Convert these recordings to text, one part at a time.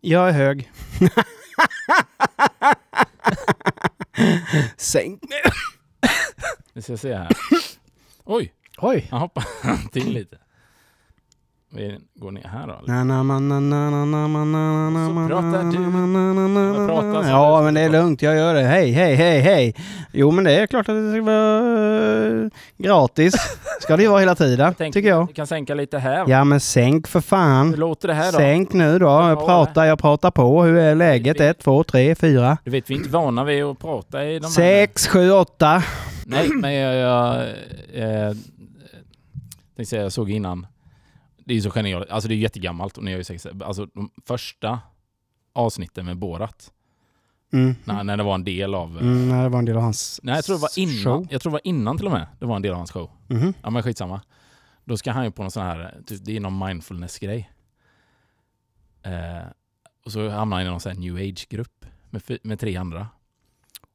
Jag är hög. Sänk Vi ska se här. Oj, Oj! han hoppar till lite. Vi går ner här då. Så Pratar du? Ja, men det är lugnt. Jag gör det. Hej, hej, hej, hej. Jo, men det är klart att det ska vara eh, gratis. Ska det ju vara hela tiden, tycker jag. Du kan sänka lite här. Ja, men sänk för fan. Hur låter det här då? Sänk nu då. Jag pratar, jag pratar på. Hur är läget? Ett, två, tre, fyra. Du vet, vi är inte vana vid att prata i de här... Sex, sju, åtta. Nej, men jag, jag eh, eh, såg innan. Det är så genialt. Alltså det är jättegammalt. Och ni har ju säkert, alltså de första avsnitten med Borat. Mm. När, när det var en del av... eh, Mm, nej, det var en del av hans Nej, jag tror det var innan. show. Jag tror det var innan till och med. Det var en del av hans show. Mhm. Ja men skitsamma. Då ska han ju på någon sån här, typ, det är någon mindfulness-grej. Eh, och så hamnar han i någon sån här new age-grupp med, med tre andra.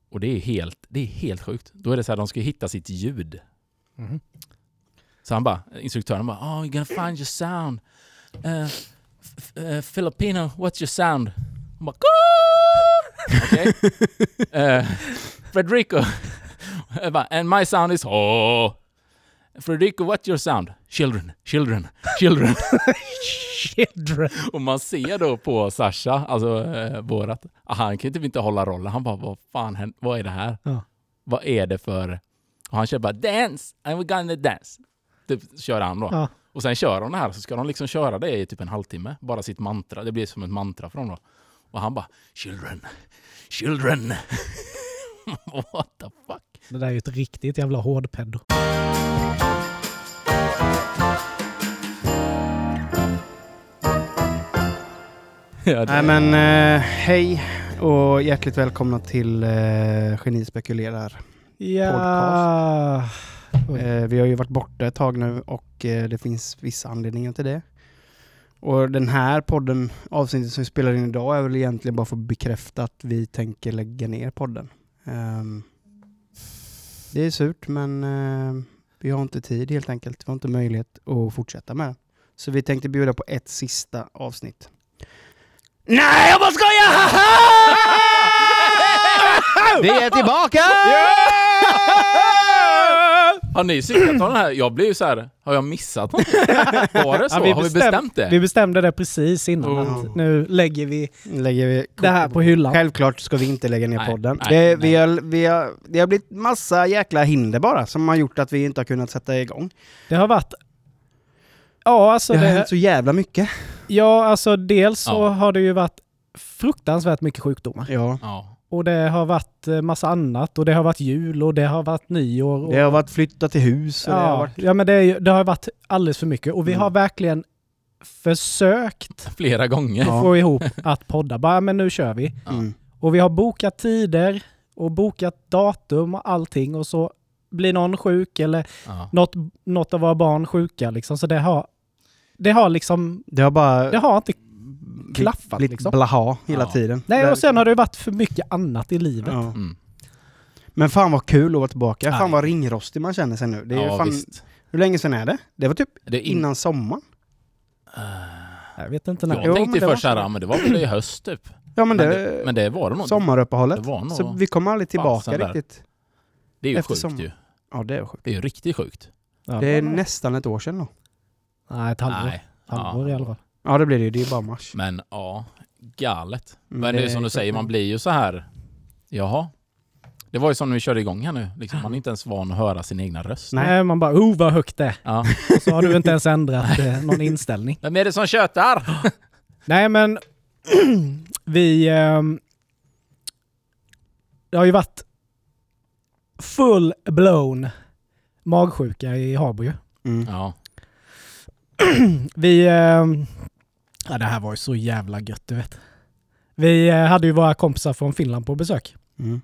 Och det är helt, det är helt sjukt. Då är det så här, de ska hitta sitt ljud. Mhm. Så han bara, instruktören bara, oh you're gonna find your sound. Uh, uh, Filipino, what's your sound? Han bara, Okej. Eh, Frederico. And my sound is oh. Frederico, what's your sound? Children, children, children. Children. Och man ser då på Sasha, alltså eh, vårat, ah, han kan typ inte hålla rollen. Han bara, vad fan? Vad är det här? Ja. Vad är det för... Och han kör bara dance, and we're gonna dance. Typ kör han då. Ja. Och sen kör de det här, så ska de liksom köra det i typ en halvtimme. Bara sitt mantra. Det blir som ett mantra för dem då. Och han bara, children, children. What the fuck? Det där är ju ett riktigt jävla hårdpeddo. Ja, Nej men eh, hej och hjärtligt välkomna till eh, Geni spekulerar. Ja. Oj. Eh, vi har ju varit borta ett tag nu och eh, det finns vissa anledningar till det. Och den här podden, avsnittet som vi spelar in idag, är väl egentligen bara för att bekräfta att vi tänker lägga ner podden. Ehm, det är surt men eh, vi har inte tid helt enkelt. Vi har inte möjlighet att fortsätta med det. Så vi tänkte bjuda på ett sista avsnitt. Nej, jag bara skojar! vi är tillbaka! Har ni cyklat den här? Jag blir ju så här, har jag missat något? Var det så? Ja, vi har vi bestäm- bestämt det? Vi bestämde det precis innan Oh. att nu lägger vi lägger vi det här på hyllan. Självklart ska vi inte lägga ner Nej, podden. nej, det, nej. Vi har, vi har, det har blivit massa jäkla hinder bara som har gjort att vi inte har kunnat sätta igång. Det har varit... Ja, alltså Det har det... hänt så jävla mycket. Ja, alltså dels så Ja. har det ju varit fruktansvärt mycket sjukdomar. Ja. Ja. Och det har varit eh, massa annat och det har varit jul och det har varit nyår. Och, Det har varit flytta till hus och det har ja, varit... ja, men det, det har varit alldeles för mycket och vi Mm. har verkligen försökt Flera gånger. Ja. få ihop att podda. Bara, men nu kör vi. Ja. Mm. Och vi har bokat tider och bokat datum och allting och så blir någon sjuk eller Ja. något, något av våra barn sjuka liksom. Så det har, det har liksom, Det har bara... det har inte klaffat, blivit liksom. blaha hela Ja. tiden. Nej, och sen har det varit för mycket annat i livet. Ja. Mm. Men fan vad kul att vara tillbaka. Fan vad ringrostig man känner sig nu. Det är ja, fan... visst. Hur länge sedan är det? Det var typ Det in... innan sommaren. Jag vet inte när. Jag Jo, tänkte först ja, men det var väl i höst typ. Ja men Men det... det, men det var det nog. sommaruppehållet. Det var nog... Så vi kommer aldrig tillbaka fasen där. riktigt. det är ju efter sjukt ju. Ja det är sjukt. Det är ju riktigt sjukt. Ja, Det är nästan ett år sedan då. Nej, ett halvår. Nej. halvår i alla fall. Ja det blir det ju. Det är bara mars. Men ja, galet. Mm, Men det är som du säger, man blir ju så här. Jaha. Det var ju som när vi körde igång här nu. Liksom, man är inte ens van att höra sin egna röst. Nej. Man bara oh vad högt det är. Ja. Och så har du inte ens ändrat eh, någon inställning. Vem är det som tjötar? Nej men vi... ehm, det har ju varit full blown magsjuka i Habo ju. Mm. Ja. Vi... ehm, ja det här var ju så jävla gött du vet. Vi eh, hade ju våra kompisar från Finland på besök. Mm.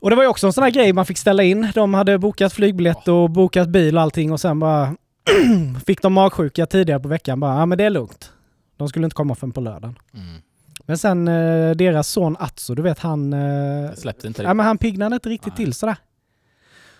Och det var ju också en sån här grej man fick ställa in. De hade bokat flygbiljett och bokat bil och allting och sen bara fick de magsjuka tidigare på veckan. Bara, ja men det är lugnt. De skulle inte komma förrän på lördagen. Mm. Men sen eh, deras son Atso, du vet han... Eh, släppte inte ja, riktigt. men han piggnade inte riktigt Nej. till sådär.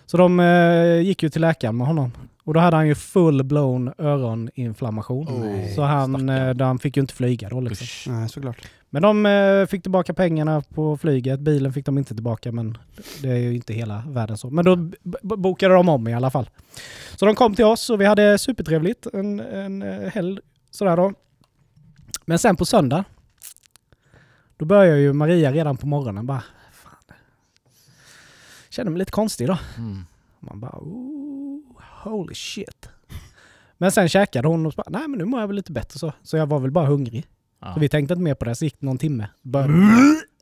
Så de eh, gick ju till läkaren med honom. Och då hade han ju full-blown öroninflammation. Oh, så han, stackarn. eh, han fick ju inte flyga då liksom. Usch. Nej, såklart. Men de eh, fick tillbaka pengarna på flyget. Bilen fick de inte tillbaka men det är ju inte hela världen så. Men då bokade de om i alla fall. Så de kom till oss och vi hade supertrevligt en, en eh, helg sådär då. Men sen på söndag då börjar ju Maria redan på morgonen bara fan. Känner mig lite konstig då. Mm. Man bara Ooh, holy shit. Men sen käkade hon och så bara, nej men nu mår jag väl lite bättre så. Så jag var väl bara hungrig. Ja. Så vi tänkte inte mer på det, så gick det någon timme. Började,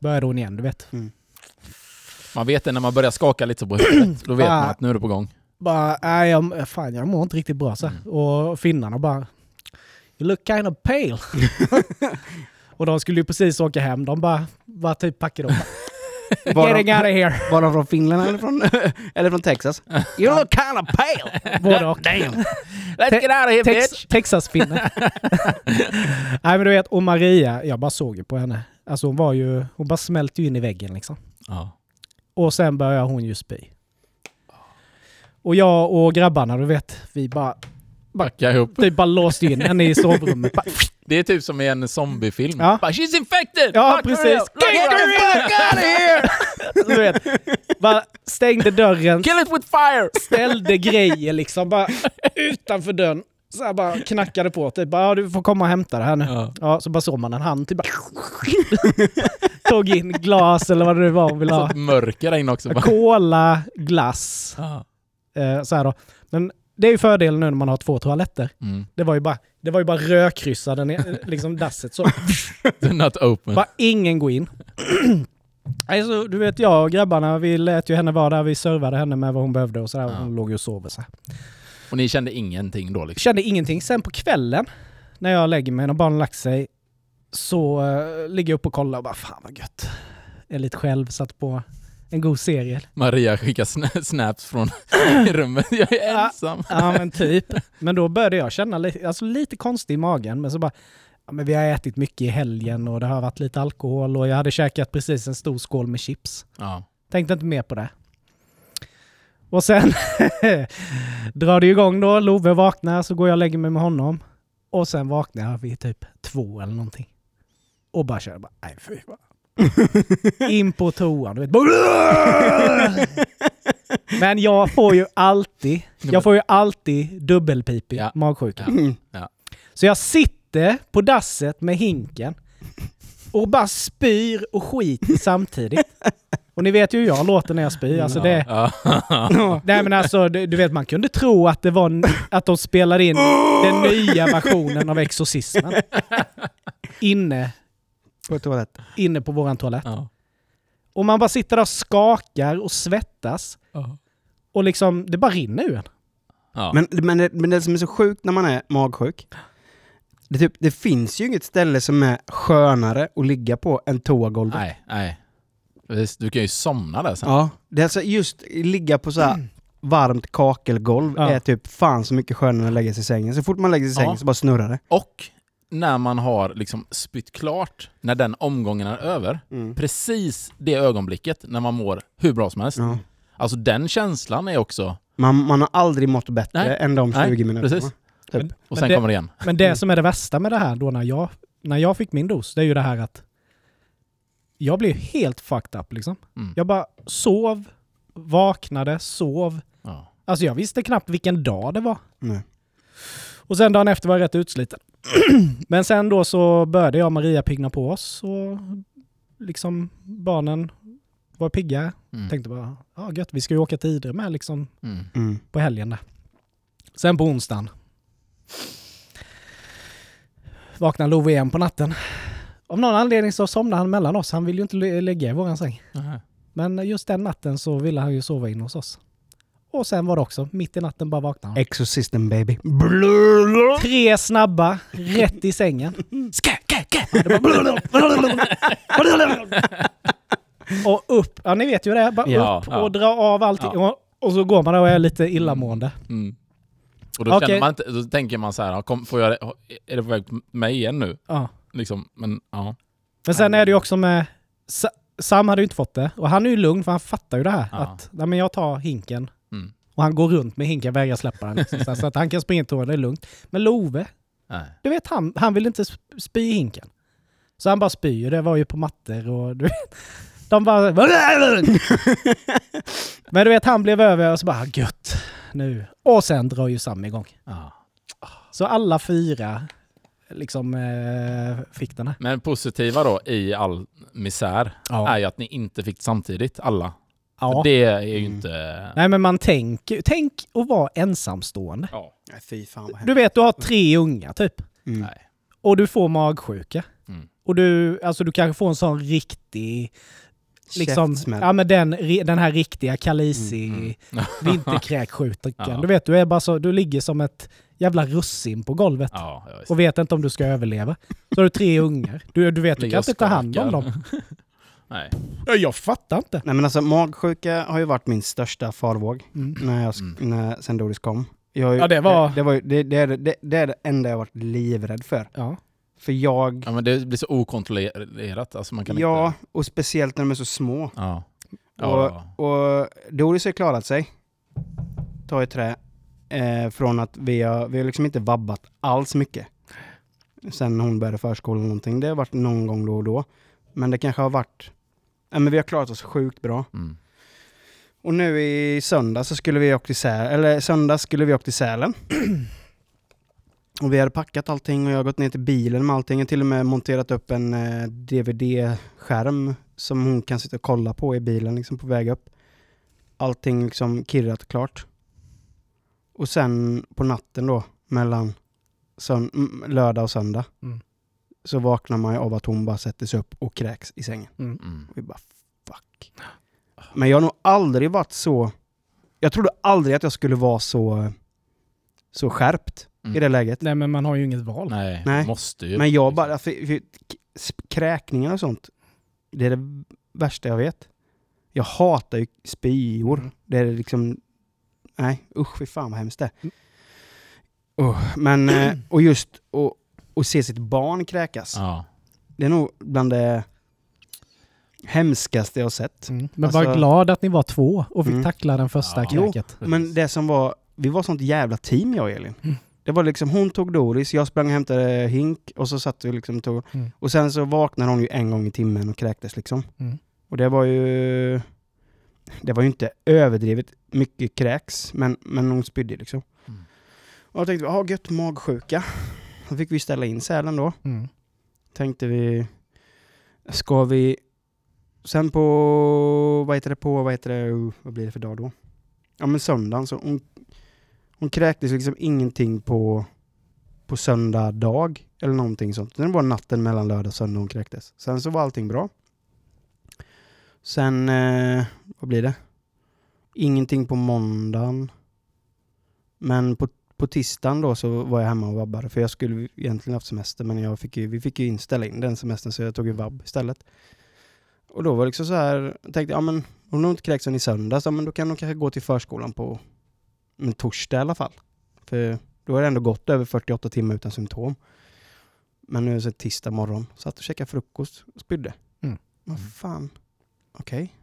började hon igen, du vet. Man vet det när man börjar skaka lite på huvudet. Då vet Ah. man att nu är det på gång. Bara, nej jag, fan jag mår inte riktigt bra så. Mm. Och finnarna bara, you look kind of pale. och de skulle ju precis åka hem, de bara, bara typ packade upp. Var Getting out of here. var de från Finland eller från, eller från Texas? You look kind of pale! Både och. Damn! Let's get out of here Tex, bitch! Texas-finne. nej men du vet, och Maria, jag bara såg ju på henne. Alltså hon var ju, hon bara smälte ju in i väggen liksom. Ja. Och sen började hon ju spy. Och jag och grabbarna, du vet, vi bara, Backa ihop. typ bara låste in henne i sovrummet. Bara, Det är typ som i en zombiefilm. Ja. Bara, She's infected! Ja, her precis. Lock her up! du vet, bara stängde dörren, Kill it with fire! ställde grejer liksom bara utanför dörren. Så här bara knackade på, typ bara, ja, du får komma och hämta det här nu. Ja. Ja, så bara såg man en hand typ bara tog in glas eller vad det nu var hon ville ha. Sånt mörker där inne också. Bara. Cola, glass, Ja. eh, så här då. Men det är ju fördelen nu när man har två toaletter. Mm. Det var ju bara, det var ju bara rödkryssade liksom dasset så. Not open. Bara ingen går in. Alltså, du vet jag och grabbarna, vi lät ju henne vara där, vi servade henne med vad hon behövde och sådär. Ja. Hon låg ju och sov och så. Och ni kände ingenting då liksom? Kände ingenting. Sen på kvällen, när jag lägger mig, när barnen lagt sig, så uh, ligger jag upp och kollar och bara fan vad gött. Jag är lite själv, satt på en god serie. Maria skickar sna- snaps från rummet. Jag är Ja. ensam. Ja men typ. Men då började jag känna lite, alltså lite konstigt i magen. Men så bara, ja, men vi har ätit mycket i helgen och det har varit lite alkohol och jag hade käkat precis en stor skål med chips. Ja. Tänkte inte mer på det. Och sen drar det igång då, Love vaknar, så går jag och lägger mig med honom. Och sen vaknar jag vid typ två eller någonting. Och bara kör, bara, nej fy fan. In på toan, du vet. Men jag får ju alltid, jag får ju alltid dubbelpipig Ja. magsjuka. Mm. Så jag sitter på dasset med hinken och bara spyr och skiter samtidigt. Och ni vet ju hur jag låter när jag spyr. Alltså det, Ja. nej men alltså, du du vet man kunde tro att det var att de spelade in den nya versionen av Exorcismen. Inne, På toalett. inne på våran toalett. Ja. Och man bara sitter där och skakar och svettas. Ja. Och liksom, det bara rinner ur en. Ja. Men, men, det, men det som är så sjukt när man är magsjuk, det, typ, det finns ju inget ställe som är skönare att ligga på än toagolvet. Nej, nej. Du kan ju somna där sen. Ja, det är alltså just ligga på så här varmt kakelgolv Ja. är typ fan så mycket skönare än att lägga sig i sängen. Så fort man lägger sig i sängen Ja. så bara snurrar det. Och när man har liksom spytt klart, när den omgången är över, Mm. precis det ögonblicket när man mår hur bra som helst. Ja. Alltså den känslan är också... Man, man har aldrig mått bättre Nej. än de 20 Nej, minuterna. precis. Typ. Men- Och sen det- kommer det igen. Men det som är det värsta med det här då när jag, när jag fick min dos, det är ju det här att jag blev helt fucked up liksom. Mm. Jag bara sov, vaknade, sov. Ja. Alltså jag visste knappt vilken dag det var. Nej. Och sen dagen efter var jag rätt utsliten. Men sen då så började jag och Maria pigna på oss och liksom barnen var pigga. Mm. Tänkte bara, ja gött, vi ska ju åka till Idre med liksom Mm. Mm. på helgen där. Sen på onsdagen. Vaknar Love igen på natten. Av någon anledning så somnade han mellan oss. Han ville ju inte ligga i våran säng. Nähä. Men just den natten så ville han ju sova in hos oss. Och sen var det också, mitt i natten bara vaknade han. Exorcisten baby. Tre snabba, rätt i sängen. Och upp, ja ni vet ju det, bara Ja, upp ja. och dra av allting. Och, och så går man och är lite illamående. Mm. Och då, känner man inte, då tänker man så här, ja, kom, får jag, är det på väg mig igen nu? Ja. Liksom, men ja. Men sen är det ju också med... Sa- Sam hade ju inte fått det. Och han är ju lugn för han fattar ju det här. Ja. Att nej, men jag tar hinken Mm. Och han går runt med hinken, vägrar släppa den. Liksom, så att han kan springa till det är lugnt. Men Love, Nej. du vet han, han vill inte sp- spy i hinken. Så han bara spyr, det var ju på mattor och du vet. De bara... Men du vet, han blev över och så bara gött nu. Och sen drar ju Sam igång. Ja. Så alla fyra liksom eh, fick den här. Men positiva då i all misär Ja. är ju att ni inte fick samtidigt, alla. Ja. Det är ju Mm. inte... Nej men man tänker, tänk att vara ensamstående. Ja. Nej, fy fan vad Du vet, du har tre unga typ. Mm. Nej. Och du får magsjuka. Mm. Och du, alltså du kanske får en sån riktig, liksom, Käftsmäll. ja men den, den här riktiga kalisi Mm, vinterkräksjukan. Ja. Du vet, du är bara så, du ligger som ett jävla russin på golvet. Ja. Och vet inte om du ska överleva. Så har du tre ungar. Du, du vet, du kan inte ta hand om dem. Nej. Ja, Jag fattar inte. Nej men alltså magsjuka har ju varit min största farvåg Mm. när jag, sk- när, sen Doris kom. Jag, Ja, det var- Det, det, var ju, det, det, är, det, det är det enda jag varit livrädd för. Ja. För jag... Ja, men det blir så okontrollerat. Alltså man kan ja, inte... och speciellt när de är så små. Ja. Och, Ja. och Doris har klarat sig. Ta i trä. Eh, från att vi har, vi har liksom inte vabbat alls mycket. Sen hon började förskolan någonting. Det har varit någon gång då och då. Men det kanske har varit... Ja, men vi har klarat oss sjukt bra. Mm. Och nu i söndag så skulle vi åka till Sälen, eller söndag skulle vi åka till Sälen. och vi hade packat allting och jag har gått ner till bilen med allting. Jag har till och med monterat upp en eh, DVD-skärm som hon kan sitta och kolla på i bilen liksom på väg upp. Allting liksom kirrat och klart. Och sen på natten då, mellan lördag och söndag, Mm. Så vaknar man ju av att hon bara sätter sig upp och kräks i sängen. Mm. Och vi bara fuck. Men jag har nog aldrig varit så... Jag trodde aldrig att jag skulle vara så, så skärpt Mm. i det läget. Nej men man har ju inget val. Nej, Nej. måste ju. Men jag bara... För, för, kräkningar och sånt, det är det värsta jag vet. Jag hatar ju spyor. Mm. Det är liksom... Nej, usch fy fan vad hemskt det är. Mm. Usch, men, eh, och just att och se sitt barn kräkas. Ja. Det är nog bland det hemskaste jag har sett. Mm. Men Alltså- var glad att ni var två och fick Mm. tackla den första Ja. kräket. Men det som var, vi var sånt jävla team jag och Elin. Mm. Det var liksom, hon tog Doris, jag sprang och hämtade hink och så satt vi liksom och tog, Mm. och sen så vaknade hon ju en gång i timmen och kräktes liksom. Mm. Och det var ju, det var ju inte överdrivet mycket kräks, men, men hon spydde liksom. Mm. Och då tänkte ja gött magsjuka. Då fick vi ställa in Sälen då. Mm. Tänkte vi, ska vi, sen på, vad heter det, på, vad heter det, vad blir det för dag då? Ja men söndagen så hon, hon kräktes liksom ingenting på, på söndag dag eller någonting sånt. Det var natten mellan lördag och söndag hon kräktes. Sen så var allting bra. Sen, eh, vad blir det? Ingenting på måndagen. Men på, på tisdagen då så var jag hemma och vabbade för jag skulle egentligen haft semester men jag fick ju, vi fick ju inställa in den semestern så jag tog ju vabb istället. Och då var det liksom så här, jag tänkte ja men hon har inte kräkts sen i söndags, ja, men då kan hon kanske gå till förskolan på en torsdag i alla fall. För då har det ändå gått över 48 timmar utan symptom. Men nu är det tisdag morgon, satt och käkade frukost och spydde. Mm. Vad fan, okej.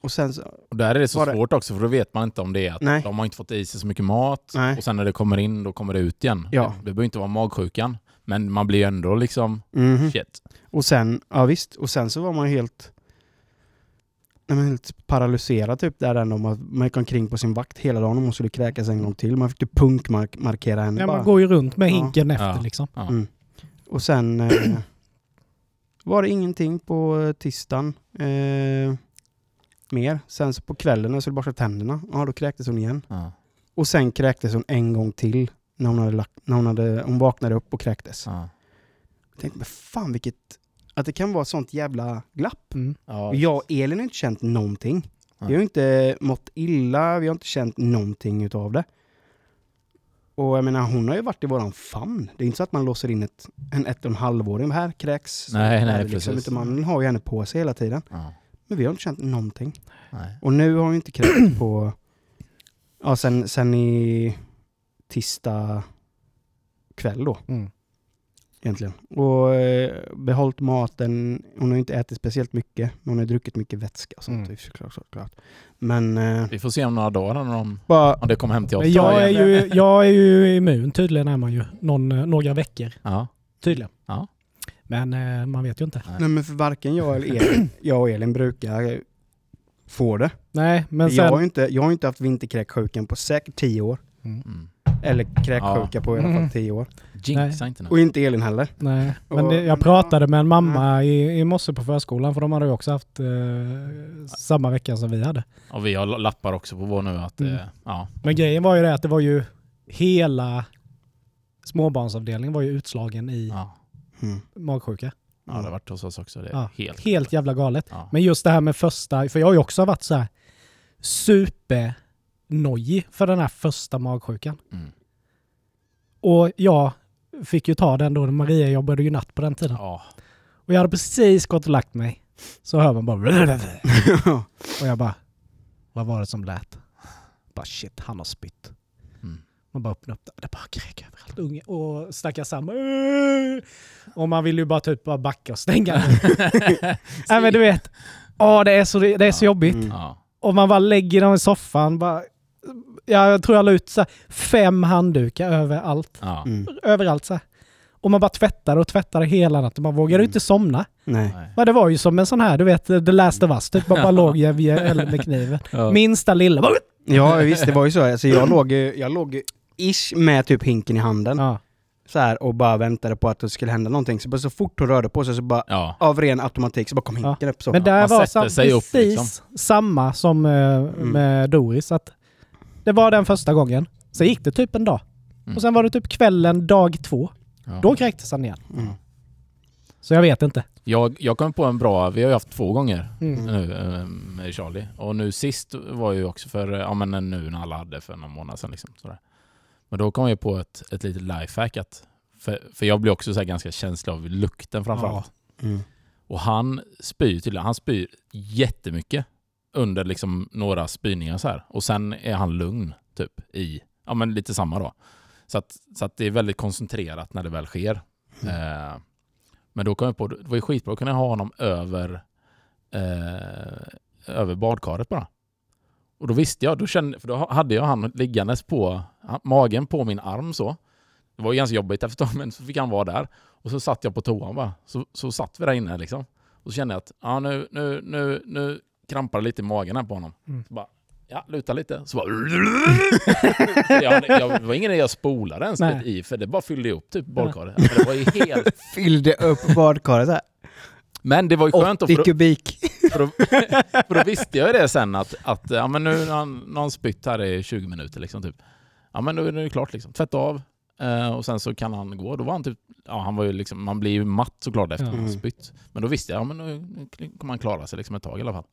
Och sen så, Och där är det så Var det- svårt också för då vet man inte om det är att Nej. de har inte fått i sig så mycket mat Nej. och sen när det kommer in då kommer det ut igen. Ja. Det, det behöver inte vara magsjukan. Men man blir ändå liksom Mhm. shit. Och sen, ja visst, och sen så var man helt, nej, men helt paralyserad typ där ändå. Man, man gick omkring på sin vakt hela dagen och hon skulle kräkas en gång till. Man fick ju punkmarkera henne Ja, bara. man går ju runt med Ja. hinken efter Ja. liksom. Ja. Mm. Och sen eh, var det ingenting på eh, tisdagen eh, mer. Sen så på kvällen när jag skulle borsta tänderna, ja då kräktes hon igen. Ja. Och sen kräktes hon en gång till när hon, hade lagt, när hon, hade, hon vaknade upp och kräktes. Ja. Jag tänkte, men fan vilket... Att det kan vara ett sånt jävla glapp. Mm. Ja. Och jag och Elin har inte känt någonting. Ja. Vi har inte mått illa, vi har inte känt någonting utav det. Och jag menar, hon har ju varit i våran famn. Det är inte så att man låser in ett, en ett och en halvåring här kräks. Nej, nej, det precis. Utan man har ju henne på sig hela tiden. Ja. Men vi har inte känt någonting. Nej. Och nu har hon ju inte kräkts på... Ja, sen, sen i tisdag kväll då. Mm. egentligen. Och eh, behållit maten. Hon har inte ätit speciellt mycket, men hon har druckit mycket vätska och sånt. Mm. Såklart, såklart. Men eh, Vi får se om några dagar när de, bara... om det kommer hem till oss. Jag är, ju, jag är ju immun tydligen är man ju. Någon, eh, några veckor. Ja. Tydligen. Ja. Men eh, man vet ju inte. Nej men för varken jag eller Elin, jag och Elin brukar få det. Nej, men jag, har sen... ju inte, jag har ju inte haft vinterkräksjukan på säkert tio år. Mm. Eller kräksjuka på i alla fall Mm. tio år. Jinxa inte nu. Och inte Elin heller. Nej, men Och- det, jag pratade med en mamma i, i morse på förskolan för de hade ju också haft eh, samma vecka som vi hade. Och vi har lappar också på vår nu att Mm. eh, ja. Men grejen var ju det att det var ju hela småbarnsavdelningen var ju utslagen i Ja. Mm. magsjuka. ja, det har varit hos oss också. Det är Ja, helt... Helt jävla galet. Ja. Men just det här med första, för jag har ju också varit så här supernojig för den här första magsjukan. Mm. Och jag fick ju ta den då, Maria jobbade ju natt på den tiden. Ja. Och jag hade precis gått och lagt mig. Så hör man bara... Och jag bara... Vad var det som lät? Bara shit, han har spytt. Man bara öppnar upp det. Det bara kräk överallt. Unge. Och stackars Sam. Och man vill ju bara typ bara backa och stänga. Nej men du vet. Åh, det är så, det är så Ja. jobbigt. Mm. Och man bara lägger dem i soffan. Bara, ja, jag tror jag la ut så här, fem handdukar överallt. Ja. Mm. Överallt så här. Och man bara tvättade och tvättade hela natten. Man vågade Mm. inte somna. Nej. Men det var ju som en sån här, du vet, The Last of Us. Typ man bara låg vid elden med kniven. Ja. Minsta lilla. Ja visst, det var ju så. Alltså, jag låg ju- jag låg ju ish med typ hinken i handen. ja. Så här, och bara väntade på att det skulle hända någonting. Så, bara, så fort hon rörde på sig så bara Ja. av ren automatik så bara kom hinken upp så. Men där man var sam, sig upp, precis liksom. samma som eh, med Doris. Att det var den första gången. Sen gick det typ en dag. Mm. Och sen var det typ kvällen dag två. Ja. Då kräktes han igen. Mm. Så jag vet inte. Jag, jag kom på en bra, vi har ju haft två gånger Mm. nu eh, med Charlie. Och nu sist var ju också för, ja men nu när alla hade för någon månad sedan liksom. Sådär. Men då kom jag på ett, ett litet lifehack för, för jag blir också så ganska känslig av lukten framförallt. Mm. Och han spyr tydligen, han spyr jättemycket under liksom några spyningar så här. Och sen är han lugn typ i, ja men lite samma då. Så att, så att det är väldigt koncentrerat när det väl sker. Eh, men då kom jag på, det var ju skitbra att kunna ha honom över, eh, över badkaret bara. Och då visste jag, då kände, för då hade jag han liggandes på magen på min arm så. Det var ju ganska jobbigt efter ett tag, men så fick han vara där. Och så satt jag på toan bara. Så, så satt vi där inne liksom. Och så kände jag att ja, nu, nu, nu, nu krampar det lite i magen här på honom. Mm. Så bara, ja, luta lite. Så bara... jag, jag, det var ingen idé att spola ens Nej. i, för det bara fyllde upp typ badkaret. Men det var ju helt... Fyllde upp badkaret. Men det var ju skönt då, 80 för då, kubik. För, då, för då visste jag ju det sen att, att ja, men nu har han spytt här i 20 minuter liksom typ. Ja men nu är det klart liksom. Tvätta av eh, och sen så kan han gå. Då var han typ, ja han var ju liksom, man blir ju matt såklart efter Ja. att han Mm. spytt. Men då visste jag, ja men nu, nu kommer han klara sig liksom ett tag i alla fall.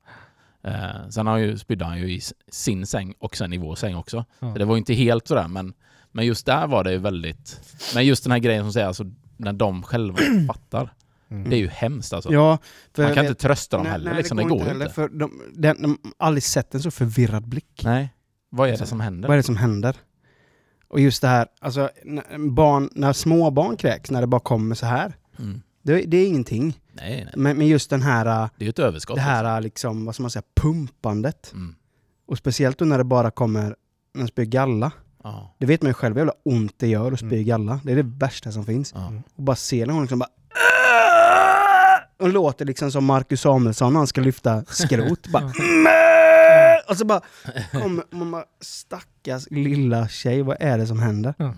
Eh, sen har han ju, spydde han ju i sin säng och sen i vår säng också. Så det var ju inte helt sådär men, men just där var det ju väldigt, men just den här grejen som säger alltså när de själva fattar. Mm. Det är ju hemskt alltså. Ja, Man kan vet- inte trösta dem Nej, heller nej, liksom, det går, ju heller, inte. För de, de, de har aldrig sett en så förvirrad blick. Nej. Vad är det som händer? Vad är det som händer? Och just det här, alltså när, barn, när små barn kräks, när det bara kommer så här. Mm. Det, det är ingenting. Nej, nej. Men, men just den här, äh, Det är ju ett överskott. det här äh, liksom, vad ska man säga, pumpandet. Mm. Och speciellt då när det bara kommer, när man spyr galla. Ja. Det vet man ju själv hur jävla ont det gör att spy Mm. galla. Det är det värsta som finns. Ja. Och bara se när hon liksom bara och låter liksom som Marcus Samuelsson när han ska lyfta skrot. bara, och så bara kommer man bara, stackars lilla tjej, vad är det som händer? Mm.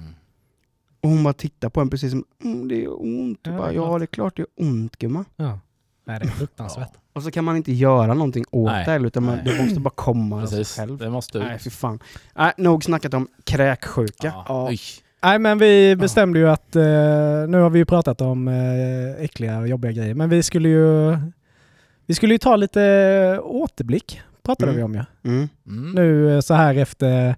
Och hon bara tittar på en precis som, mm, det gör ont. Ja, Ja, bara, är ja det är klart det gör ont gumman. Ja. Nej, det är fruktansvärt. Och så kan man inte göra någonting åt Nej. det heller, utan man, Nej. det måste bara komma av sig själv. Det måste Nej ut. fy fan. Nej, nog snackat om kräksjuka. Ja. Oj. Nej, men vi bestämde ju att, eh, nu har vi ju pratat om eh, äckliga och jobbiga grejer, men vi skulle ju, vi skulle ju ta lite återblick, pratade Mm. vi om ju. Mm. Mm. Nu eh, så här efter,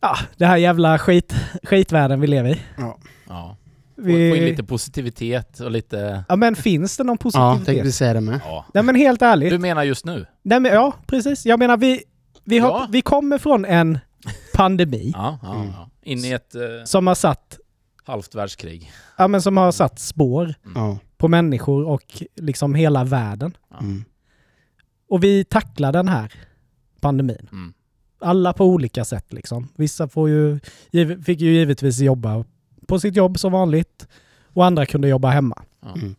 ja, det här jävla skit, skitvärlden vi lever i. Ja. Få, få Vi, in lite positivitet och lite... Ja, men finns det någon Ja, tänkte positivitet? vi säga det med. Ja. Nej, men helt ärligt. Du menar just nu? Nej, men, ja, precis. Jag menar, vi, vi, har, Ja. vi kommer från en pandemi Ja. ja, Mm. ja. In i ett... eh, som har satt halvt världskrig. Ja, men som har satt spår Ja. på människor och liksom hela världen. Mm. Och vi tacklar den här pandemin. Mm. Alla på olika sätt liksom. Vissa får ju, fick ju givetvis jobba på sitt jobb som vanligt och andra kunde jobba hemma. Mm.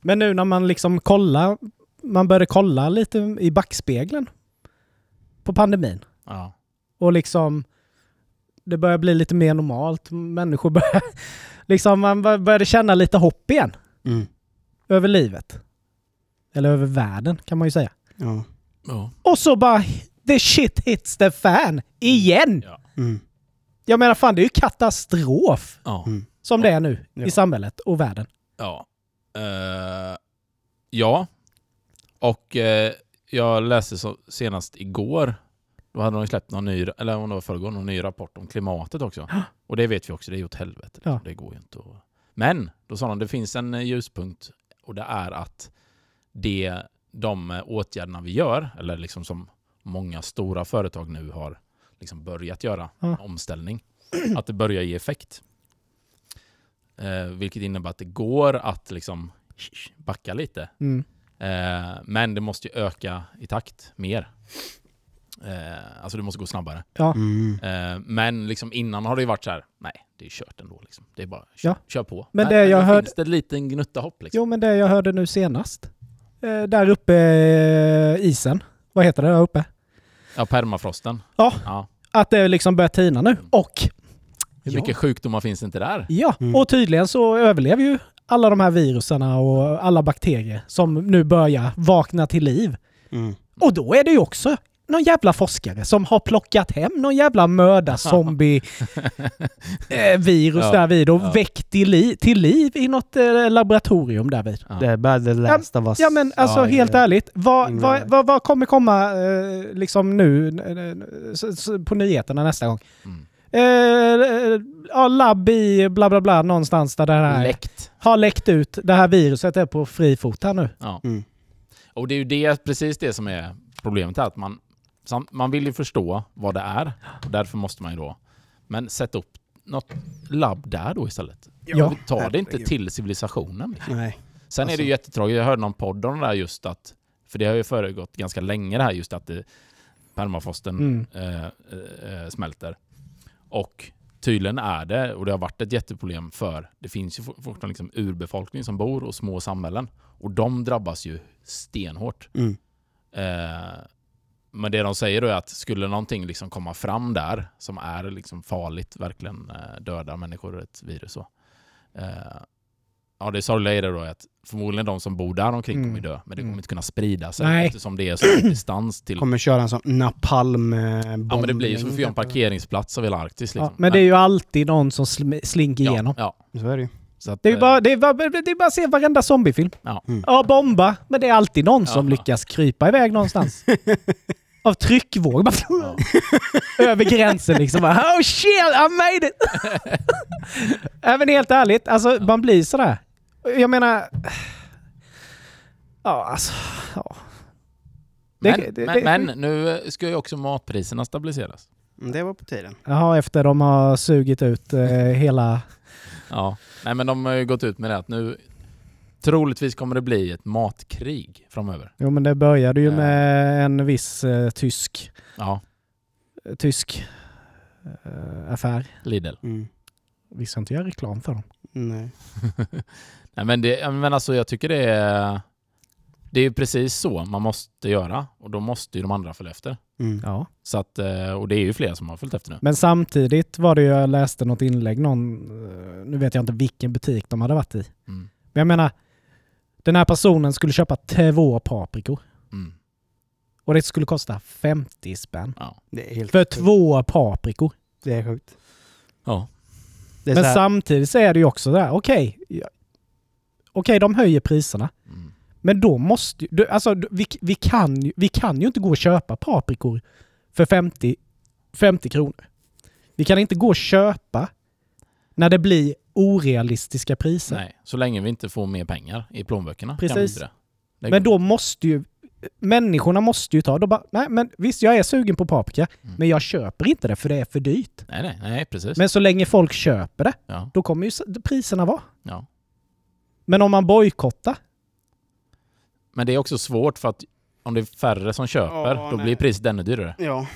Men nu när man liksom kollar, man började kolla lite i backspegeln på pandemin Ja. Och liksom det börjar bli lite mer normalt. Människor börjar, liksom man bör- började känna lite hopp igen Mm. över livet. Eller över världen kan man ju säga. Ja. Ja. Och så bara the shit hits the fan igen! Ja. Mm. Jag menar fan det är ju katastrof Ja. Mm. som det är nu Ja. i samhället och världen. Ja. Eh, ja. Och eh, jag läste så senast igår, då hade de släppt någon ny, eller om det var förrgår, någon ny rapport om klimatet också. Och det vet vi också, det är ju åt helvete. Ja. Det går ju inte att... Men, då sa de, det finns en eh, ljuspunkt och det är att det, de eh, åtgärderna vi gör, eller liksom som många stora företag nu har liksom börjat göra, Ja. omställning, att det börjar ge effekt. Eh, vilket innebär att det går att liksom backa lite. Mm. Eh, men det måste ju öka i takt mer. Eh, alltså det måste gå snabbare. Ja. Mm. Eh, men liksom innan har det ju varit så här, nej, det är kört ändå. Liksom. Det är bara kör, Ja. kör på. Men det jag då hörde- finns det en liten gnutta hopp. Liksom. Jo men det jag hörde nu senast. Eh, där uppe eh, isen. Vad heter det där uppe? Ja, permafrosten. Ja. ja. Att det liksom börjar tina nu. Och Hur Ja. mycket sjukdomar finns inte där? Ja, Mm. och tydligen så överlever ju alla de här viruserna och alla bakterier som nu börjar vakna till liv. Mm. Och då är det ju också någon jävla forskare som har plockat hem någon jävla mördarzombie-virus Ja. därvid och Ja. väckt till, li- till liv i något eh, laboratorium därvid. Ja. Det är bara the last of us. Ja men alltså Ja, helt ja. ärligt, vad, vad, vad, vad kommer komma eh, liksom nu eh, på nyheterna nästa gång? Mm. Eh, eh, ja, labb i bla bla bla någonstans där det här Läckt. har läckt ut. Det här viruset är på fri fot här nu. Ja. Mm. Och det är ju det, precis det som är problemet här. Att man, man vill ju förstå vad det är. Och därför måste man ju då... Men sätta upp något labb där då istället. Ja. Ta det inte till civilisationen. Nej. Sen är det Alltså- ju jättetråkigt. Jag hörde någon podd om det där just att... För det har ju föregått ganska länge det här just att det, permafrosten Mm. eh, eh, smälter. Och tydligen är det, och det har varit ett jätteproblem för det finns ju fortfarande liksom urbefolkning som bor och små samhällen. Och de drabbas ju stenhårt. Mm. Eh, men det de säger då är att skulle någonting liksom komma fram där som är liksom farligt, verkligen eh, dödar människor, ett virus så. Eh, ja, det sorgliga är det då att förmodligen de som bor där omkring Mm. kommer dö, men det kommer Mm. inte kunna sprida sig Nej. eftersom det är så distans till... Kommer köra en sån napalm eh, Ja men det blir ju som att göra en parkeringsplats av hela Arktis Ja, liksom. men det är ju alltid någon som sl- slinker ja, igenom. Ja, Så är det ju. Så att, Det är eh, bara, det är bara, det är bara att se varenda zombiefilm. Ja. Mm. Ja, bomba. Men det är alltid någon som Ja. lyckas krypa iväg någonstans. Av tryckvåg. Bara Ja. Över gränsen liksom. Oh shit, I made it! Även helt ärligt, alltså man blir sådär. Jag menar... Ja, alltså... Ja. Det- Men, det- men, det- men nu ska ju också matpriserna stabiliseras. Mm, Det var på tiden. Jaha, efter de har sugit ut eh, hela... Ja. Nej men de har ju gått ut med det att nu troligtvis kommer det bli ett matkrig framöver. Jo men det började ju Ja. med en viss eh, tysk, Ja, eh, tysk eh, affär. Lidl. Mm. Vi ska inte göra reklam för dem. Nej. Nej men, det, men alltså jag tycker det är det är ju precis så man måste göra och då måste ju de andra följa efter. Mm. Ja. Så att, eh, och det är ju fler som har följt efter nu. Men samtidigt var det ju, jag läste något inlägg, någon, eh, nu vet jag inte vilken butik de hade varit i. Mm. Men jag menar, den här personen skulle köpa två paprikor Mm. och det skulle kosta 50 spänn. Ja. Det är helt För sjukt. två paprikor. Det är sjukt. ja. Det är Men samtidigt så är det ju också där, okej, ja, okej de höjer priserna. Men då måste ju, alltså vi, vi, kan, vi kan ju inte gå och köpa paprikor för 50, 50 kronor. Vi kan inte gå och köpa när det blir orealistiska priser. Nej, så länge vi inte får mer pengar i plånböckerna. Precis. Men då måste ju människorna måste ju ta... De bara, nej men visst jag är sugen på paprika, Mm. men jag köper inte det för det är för dyrt. Nej, nej, nej, precis. Men så länge folk köper det, ja, då kommer ju priserna vara. ja. Men om man bojkottar, Men det är också svårt för att om det är färre som köper, Ja, då nej. blir priset ännu dyrare. Ja.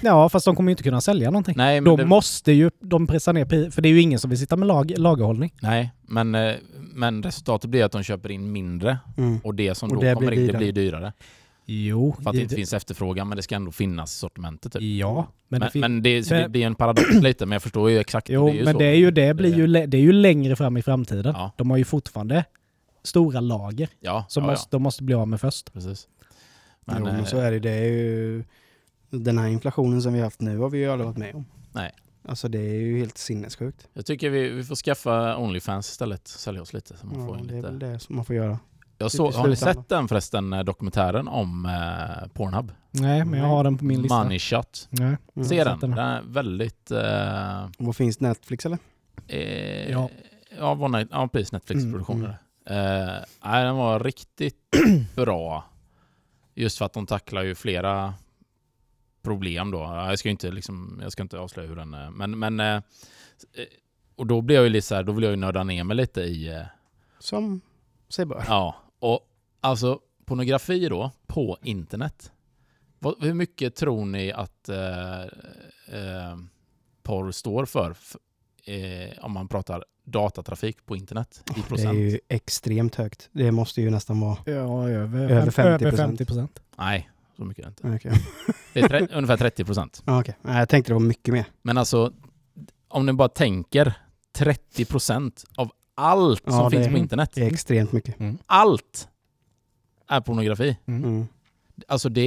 ja fast de kommer ju inte kunna sälja någonting. Nej, men Då det, måste ju de pressa ner priset, för det är ju ingen som vill sitta med lag, lagerhållning. nej, men, eh, men resultatet blir att de köper in mindre Mm. och det som Och då det kommer blir in, det dyrare. blir dyrare. Jo, För att det inte finns efterfrågan, men det ska ändå finnas i sortimentet. Typ. Ja, men, Men, det men det, så det Men- blir en paradox lite, men jag förstår ju exakt. Jo, det är ju men så. det är ju det blir ju, det är ju längre fram i framtiden. Ja. De har ju fortfarande stora lager Ja, som ja, måste, de måste bli av med först. precis. Men, jo, men eh, så är det. Det är ju... Den här inflationen som vi har haft nu har vi ju aldrig varit med om. Nej. Alltså det är ju helt sinnessjukt. Jag tycker vi, vi får skaffa Onlyfans istället, sälja oss lite. Så man Ja, får in det är lite. väl det som man får göra. Jag så, i har ni sett den förresten, eh, dokumentären om eh, Pornhub? Nej, men jag har den på min lista. Money Shot. Nej. Mm. Se den. den. Den är väldigt... Eh, Vad finns Netflix eller? eh, Ja. Ja, ja precis. Netflix-produktion. Mm, är det. Eh, nej, den var riktigt bra. Just för att de tacklar ju flera problem då. Jag ska inte, liksom, jag ska inte avslöja hur den är. Men, men eh, och då blir jag ju lite så här, då vill jag ju nörda ner mig lite i eh, Som sig bör. Ja, och alltså pornografi då på internet. Vad, hur mycket tror ni att eh, eh, porr står för? Eh, om man pratar datatrafik på internet i Det är procent? ju extremt högt. Det måste ju nästan vara... Ja, över, Över 50%. över 50 procent. Nej, så mycket är det inte. Okej. Det är tre, ungefär 30 procent. Nej, jag tänkte det var mycket mer. Men alltså, om ni bara tänker 30 procent av allt Ja, som finns är- på internet. Det är extremt mycket. Allt är pornografi. Mm. Mm. Alltså det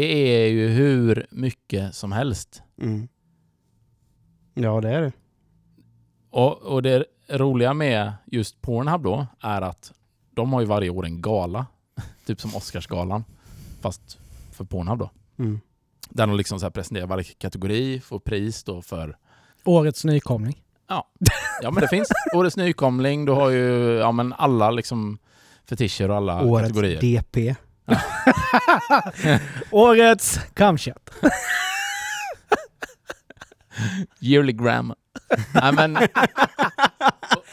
är ju hur mycket som helst. Mm. Ja, det är det. Och, och det roliga med just Pornhub då är att de har ju varje år en gala, typ som Oscarsgalan, fast för Pornhub då. Mm. Där de liksom så här presenterar varje kategori, får pris då för... Årets nykomling. Ja, men det finns. Årets nykomling, du har ju ja, men alla liksom fetischer och alla Årets kategorier. DP. Årets camchat. Yearly gram. Nej, men,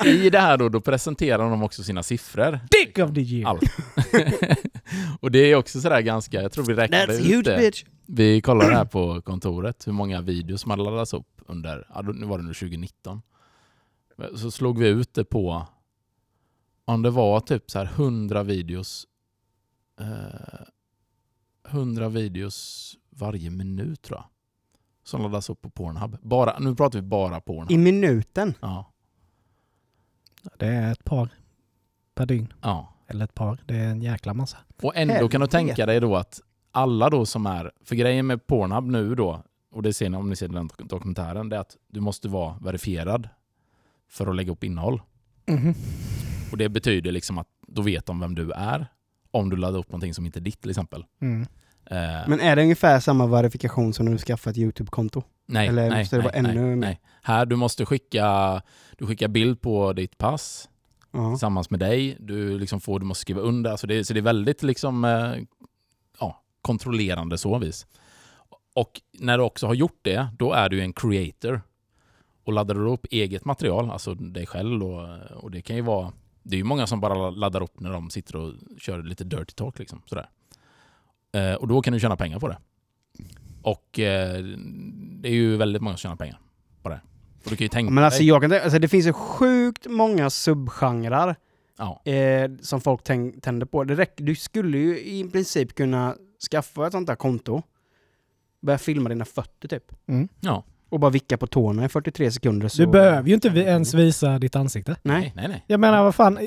I det här då, då presenterar de också sina siffror. Dick of the year. Allt. och det är också sådär ganska, jag tror vi räknade That's ut huge det. bitch. Vi kollade här på kontoret hur många videos som hade laddats upp under, ja, nu var det nu 2019. Så slog vi ut det på, om det var typ så här 100 videos, eh, 100 videos varje minut tror jag. Som laddas upp på Pornhub. Bara, nu pratar vi bara Pornhub. I minuten. Ja, Det är ett par per dygn. ja. Eller ett par. Det är en jäkla massa. Och ändå kan du Helvete. tänka dig då att alla då som är, för grejen med Pornhub nu då, och det ser ni om ni ser den dokumentären, det är att du måste vara verifierad för att lägga upp innehåll. Mhm. Och det betyder liksom att då vet de vem du är, om du laddar upp någonting som inte är ditt till exempel. Mm. Eh, Men är det ungefär samma verifikation som när du skaffar ett YouTube-konto? nej, eller nej, måste det nej, vara ännu nej, mer? nej. Här, du måste skicka, du skickar bild på ditt pass Ja. tillsammans med dig. Du, liksom får, du måste skriva under. Alltså det, så det är väldigt liksom, eh, ja, kontrollerande så vis. Och när du också har gjort det, då är du en creator. Och laddar du upp eget material, alltså dig själv och, och det kan ju vara... Det är ju många som bara laddar upp när de sitter och kör lite dirty talk liksom. Sådär. Eh, och då kan du tjäna pengar på det. Och eh, det är ju väldigt många som tjänar pengar på det. Och du kan ju tänka Men alltså, jag kan, tänka- alltså det finns ju sjukt många subgenrer ja, eh, som folk tänk, tänder på. Det räcker, du skulle ju i princip kunna skaffa ett sånt där konto, börja filma dina fötter typ, ja. och bara vicka på tårna i 43 sekunder. Så... Du behöver ju inte ens visa ditt ansikte. Nej. nej, nej. Jag menar vad fan.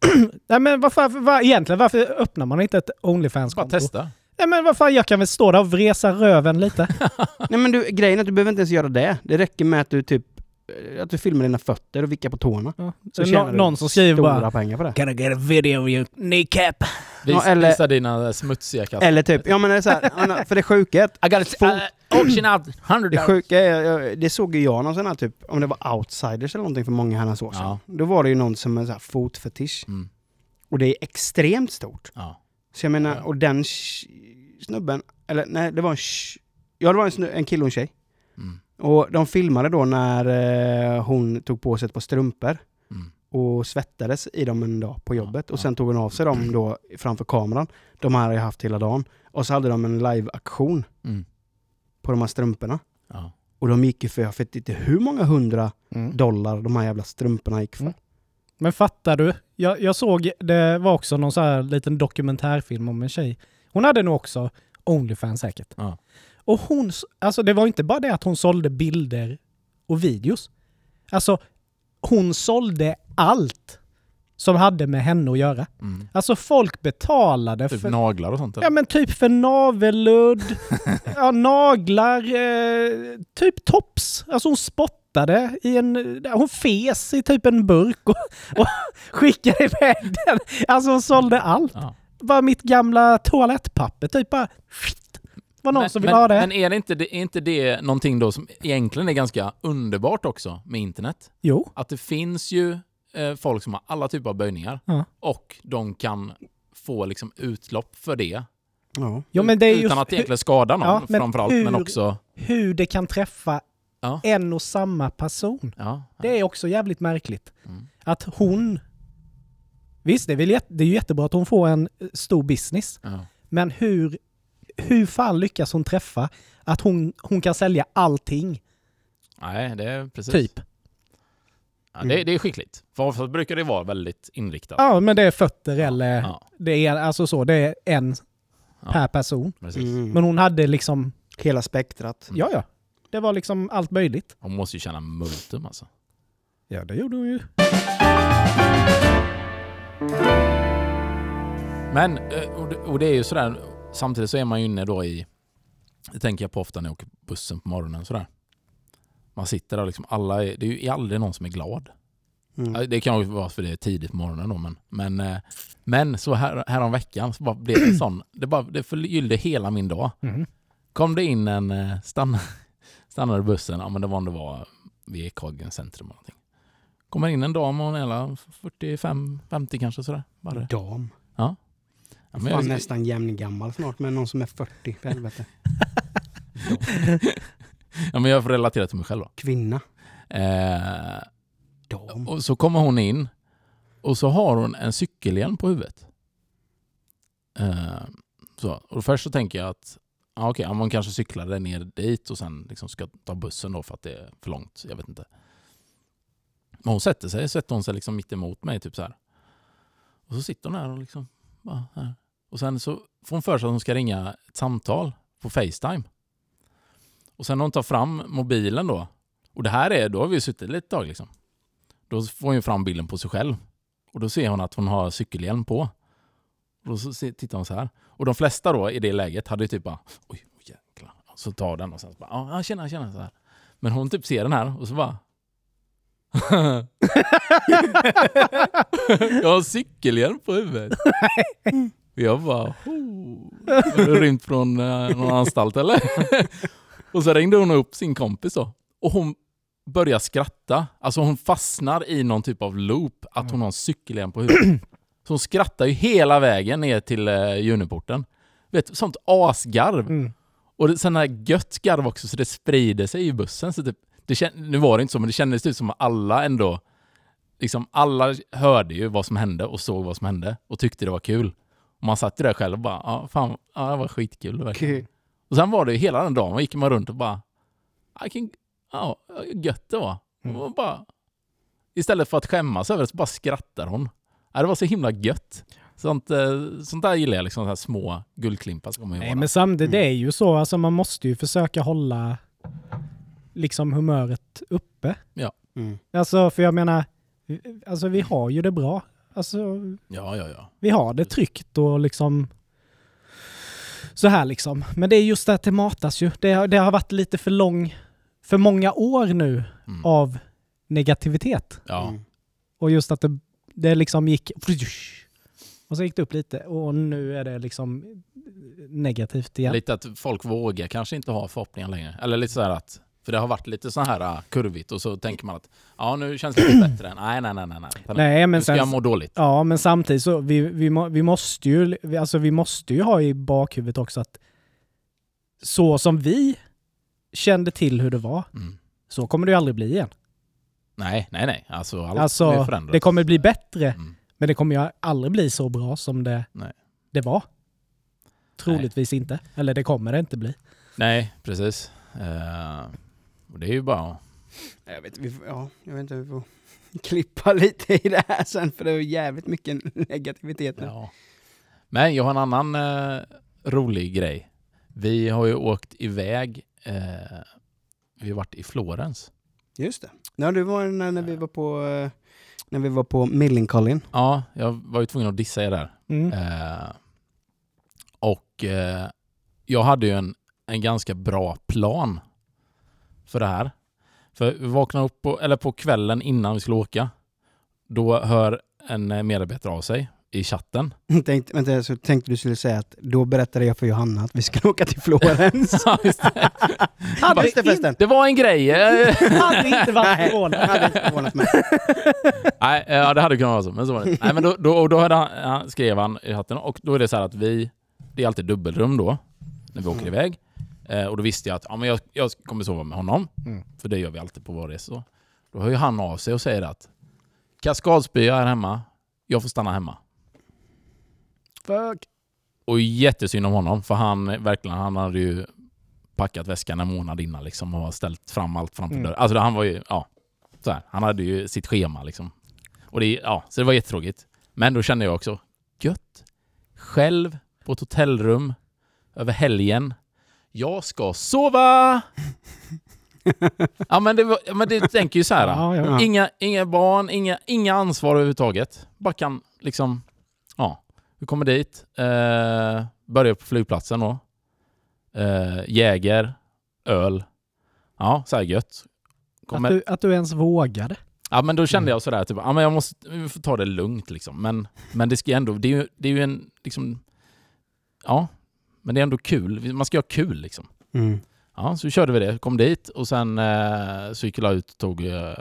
Nej men vad fan, vad, egentligen varför öppnar man inte ett Bara Onlyfans-konto? testa. Nej men vad fan, jag kan väl stå där och vresa röven lite. Nej men du, grejen är att du behöver inte ens göra det. Det räcker med att du typ att du filmar dina fötter och vickar på tårna. Ja. Så Nå- tjänar du någon som skriver stora bara pengar på det. Can I get a video of your kneecap? Vis, Ja, eller- Visa dina smutsiga katter. Eller typ, ja men det är så här, för det sjuka är att I got a uh, auction out 100 det sjuka är, det såg ju jag någon sån här typ, om det var outsiders eller någonting för många herrans år sedan. Ja. Då var det ju någon som en sån här fotfetisch. Mm, Och det är extremt stort. ja. Så jag menar, och den snubben, eller nej, det var en sh- Ja, det var en, en kille och en tjej. Mm. Och de filmade då när eh, hon tog på sig ett par strumpor Mm. och svettades i dem en dag på jobbet. Ja, Och ja. sen tog hon av sig dem då framför kameran. De här har jag haft hela dagen. Och så hade de en live-aktion Mm. på de här strumporna. Ja. Och de gick ju för, jag vet inte hur många hundra Mm. dollar de här jävla strumporna gick för. Mm. Men fattar du? Jag, jag såg, det var också någon så här liten dokumentärfilm om en tjej. Hon hade nog också Onlyfans säkert. Ja. Och hon, alltså det var inte bara det att hon sålde bilder och videos. Alltså, hon sålde allt som hade med henne att göra. Mm. Alltså folk betalade Typ för... naglar och sånt? Ja eller? men typ för navelludd, ja, naglar, eh, typ tops. Alltså hon spottade i en... Hon fes i typ en burk och, och skickade iväg den. Alltså hon sålde allt. Ja. Bara mitt gamla toalettpapper, typ bara... Var någon men, som vill men, ha det? Men är det, inte, det- är inte det någonting då som egentligen är ganska underbart också med internet? Jo. Att det finns ju eh, folk som har alla typer av böjningar Ja. och de kan få liksom utlopp för det. Ja. Jo, men det är utan just att egentligen skada någon Ja, men framförallt, men hur- också... hur det kan träffa Ja. en och samma person. Ja, Det är också jävligt märkligt. Mm. Att hon... Visst, det är, väl jätte, det är ju jättebra att hon får en stor business. ja. Men hur, hur fan lyckas hon träffa att hon, hon kan sälja allting? Nej, det är precis. Typ. Ja, det, det är skickligt. För oftast brukar det vara väldigt inriktat. Ja, men det är fötter eller... Ja, Det är alltså så, det är en Ja. per person. Mm. Men hon hade liksom... Hela spektrat. Mm. Ja, ja. Det var liksom allt möjligt. Hon måste ju tjäna multum alltså. Ja, det gjorde hon ju. Men, eh, och det, och det är ju sådär, samtidigt så är man ju inne då i, det tänker jag på ofta när jag åker bussen på morgonen sådär. Man sitter där liksom, alla är, det är ju aldrig någon som är glad. Mm. Det kan ju vara för det är tidigt på morgonen då, men, men, eh, men så här, här om veckan så bara blev det sån, det, bara, det förgyllde hela min dag. Mhm. Kom det in en, eh, stann, stannade bussen, ja men det var om det var vid Ekhagen centrum eller någonting. Kommer in en dam hon är hela 45-50 kanske sådär. Bara, Dam. Ja, men Fan, jag, nästan jämngammal snart med någon som är 40, för helvete. ja, men jag får relatera till mig själv då. Kvinna. Eh, Dam. och så kommer hon in och så har hon en cykelhjälm på huvudet. Eh, så. Och först så tänker jag att ja, okej, hon kanske cyklade ner dit och sen liksom ska ta bussen då för att det är för långt. Jag vet inte. Men hon sätter sig, sätter hon sig liksom mitt emot mig typ så här. Och så sitter hon där och liksom bara här. Och sen så får hon för sig att hon ska ringa ett samtal på Facetime. Och sen när hon tar fram mobilen då. Och det här är, då har vi ju suttit lite tag liksom. Då får hon ju fram bilden på sig själv. Och då ser hon att hon har cykelhjälm på. Och då så tittar hon så här. Och de flesta då i det läget hade ju typ bara oj, oj jäklar. Så tar den och sen så bara ja, tjena, tjena så här. Men hon typ ser den här och så bara Jag har cykelhjälm på huvudet. Jag bara oh. Har du rymt från eh, någon anstalt eller? och så ringde hon upp sin kompis då. Och hon börjar skratta. Alltså hon fastnar i någon typ av loop att hon har en cykelhjälm på huvudet. Så hon skrattar ju hela vägen ner till eh, Juniporten. Vet, sånt asgarv. Mm. Och det, sån här gött garv också så det sprider sig i bussen. Så typ, det kän, nu var det inte så, men det kändes ut som att alla ändå... Liksom alla hörde ju vad som hände och såg vad som hände och tyckte det var kul. Och man satt ju där själv och bara, ja fan, ja, det var skitkul verkligen. Och sen var det ju hela den dagen, man gick man runt och bara, I can, ja, gött det var. Mm. Och bara, istället för att skämmas över det så bara skrattar hon. Ja, det var så himla gött. Sånt, eh, sånt där gillar jag, liksom, så här små guldklimpar ska man ju Nej, men samtidigt, Mm. det är ju så. Alltså man måste ju försöka hålla liksom humöret uppe. Mm. Alltså, för jag menar, alltså vi har ju det bra. Alltså, Ja, ja, ja. vi har det tryggt och liksom så här liksom. Men det är just det att det matas ju. Det, har- det har varit lite för lång, för många år nu Mm. av negativitet. ja. Mm. Och just att det, det liksom gick och så gick det upp lite och nu är det liksom negativt igen. Lite att folk vågar kanske inte ha förhoppningar längre. Eller lite så här att För det har varit lite så här uh, kurvigt och så tänker man att ja nu känns det lite bättre. Nej, nej, nej, nej. nej. Nej, men nu ska sen... jag må dåligt. Ja, men samtidigt så vi, vi, må, vi måste ju alltså vi måste ju ha i bakhuvudet också att så som vi kände till hur det var, Mm. så kommer det ju aldrig bli igen. Nej, nej, nej. Alltså allt Alltså, kommer förändras. det kommer bli bättre, Mm. men det kommer ju aldrig bli så bra som det, Nej. det var. Troligtvis inte. Eller det kommer det inte bli. Nej, precis. Eh, och det är ju bara... Jag vet, vi, får- ja, jag vet inte, vi får klippa lite i det här sen för det är jävligt mycket negativitet nu. Ja. Men jag har en annan eh, rolig grej. Vi har ju åkt iväg. Eh, vi har varit i Florens. Just det. Ja, det var när, när vi var på eh, när vi var på Millencolin. Ja, jag var ju tvungen att dissa er där. Mm. Eh, och eh, jag hade ju en, en ganska bra plan för det här. För vi vaknade upp på, eller på kvällen innan vi skulle åka. Då hör en medarbetare av sig i chatten. Tänkte, vänta, så tänkte du skulle säga att då berättade jag för Johanna att vi skulle åka till Florens. Ja, just det. Hade Just det förresten. det var en grej. Hade inte varit förvånad. hade inte förvånat mig. Nej, ja, det hade kunnat vara så, men så var det inte. Nej, men då, då, då han, han, skrev han i chatten, och då är det så här att vi, det är alltid dubbelrum då, när vi åker Mm. iväg. Eh, och då visste jag att ja, men jag, jag kommer sova med honom, Mm. för det gör vi alltid på vår resa. så. Då hör ju han av sig och säger att Kaskadspya är hemma, jag får stanna hemma. Fuck. Och jättesynd om honom, för han verkligen, han hade ju packat väskan en månad innan liksom och ställt fram allt framför Mm. dörren. Alltså han var ju, ja, så här, han hade ju sitt schema liksom. Och det, ja, så det var jättetråkigt. Men då kände jag också, gött, själv på ett hotellrum över helgen. Jag ska sova! ja men det, men det tänker ju så här. Ja, ja. Ja. Inga, inga barn, inga, inga ansvar överhuvudtaget. Bara kan liksom, ja. Vi kommer dit, eh, börjar på flygplatsen då. Eh, Jäger, öl. Ja, så här gött. Kommer, Att, du, att du ens vågade. ja men då kände jag sådär typ, ja men jag måste, vi får ta det lugnt liksom. Men, men det ska ändå, det är ju, det är ju en, liksom, ja. Men det är ändå kul, man ska ha kul liksom. Mm. Ja, så körde vi det. Kom dit och sen eh, så gick jag ut och tog eh,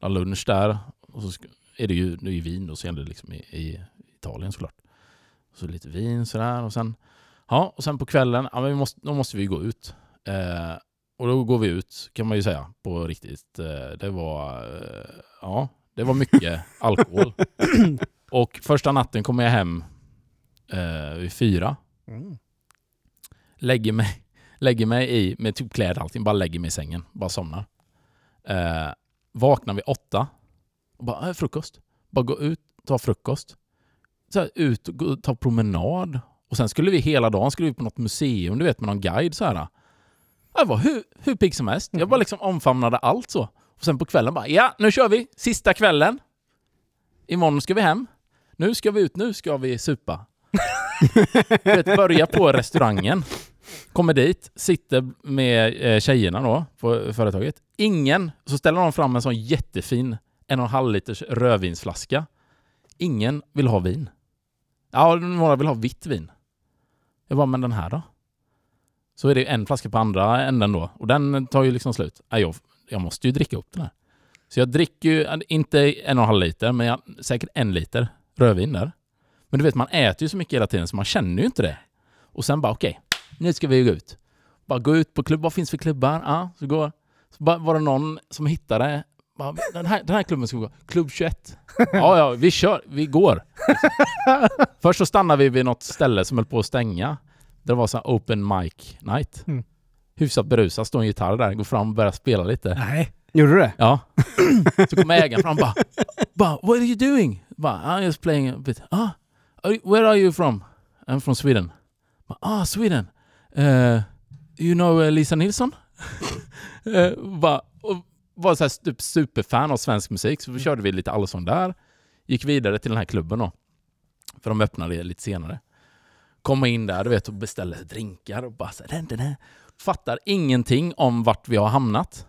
lunch där. Och så är det ju, det är ju vin då, så är det liksom i, i Italien såklart. Så lite vin sådär och sen, ja, och sen på kvällen, ja men vi måste, då måste vi gå ut. Eh, och då går vi ut kan man ju säga på riktigt. Eh, det var, eh, ja, det var mycket alkohol. Och första natten kommer jag hem eh, vid fyra Mm. Lägger mig, lägger mig i, med typ kläder och allting, bara lägger mig i sängen, bara somnar. Eh, vaknar vid åtta, och bara, äh, frukost. Bara gå ut, ta frukost. Så här, ut och gå, ta promenad. Och sen skulle vi hela dagen skulle vi på något museum, du vet med någon guide så här. Jag var hur, hur pigg som helst. Jag bara liksom omfamnade allt så. Och sen på kvällen bara, ja nu kör vi, sista kvällen. Imorgon ska vi hem. Nu ska vi ut, nu ska vi supa. Vet, börja på restaurangen. Kommer dit, sitter med eh, tjejerna då på företaget. Ingen, så ställer de fram en sån jättefin en och en halv liters rödvinsflaska. Ingen vill ha vin. Ja, några vill ha vitt vin. Jag bara, men den här då? Så är det en flaska på andra änden då och den tar ju liksom slut. Ja, jag, jag måste ju dricka upp den här. Så jag dricker ju, inte en och en halv liter, men jag, säkert en liter rödvin där. Men du vet, man äter ju så mycket hela tiden så man känner ju inte det. Och sen bara, okej, nu ska vi gå ut. Bara gå ut på klubb, vad finns för klubbar? Ja, så går. Så bara, var det någon som hittade, bara, den, här, den här klubben ska vi gå. Klubb 21. Ja, ja, vi kör, vi går. Först så stannade vi vid något ställe som höll på att stänga. Det var så här open mic night. Mm. Hyfsat berusad, står en gitarr där, går fram och börjar spela lite. Nej. Gjorde du det? Ja. Så kommer ägaren fram och bara, bara What are you doing? Bara, I'm just playing a bit. Ah, where are you from? I'm from Sweden. Bara, ah, Sweden. Uh, you know uh, Lisa Nilsson? uh, bara, och var så här typ superfan av svensk musik, så körde vi lite allsång där. Gick vidare till den här klubben då. För de öppnade lite senare. Kommer in där, du vet, och beställer drinkar och bara så här, den, den. Fattar ingenting om vart vi har hamnat.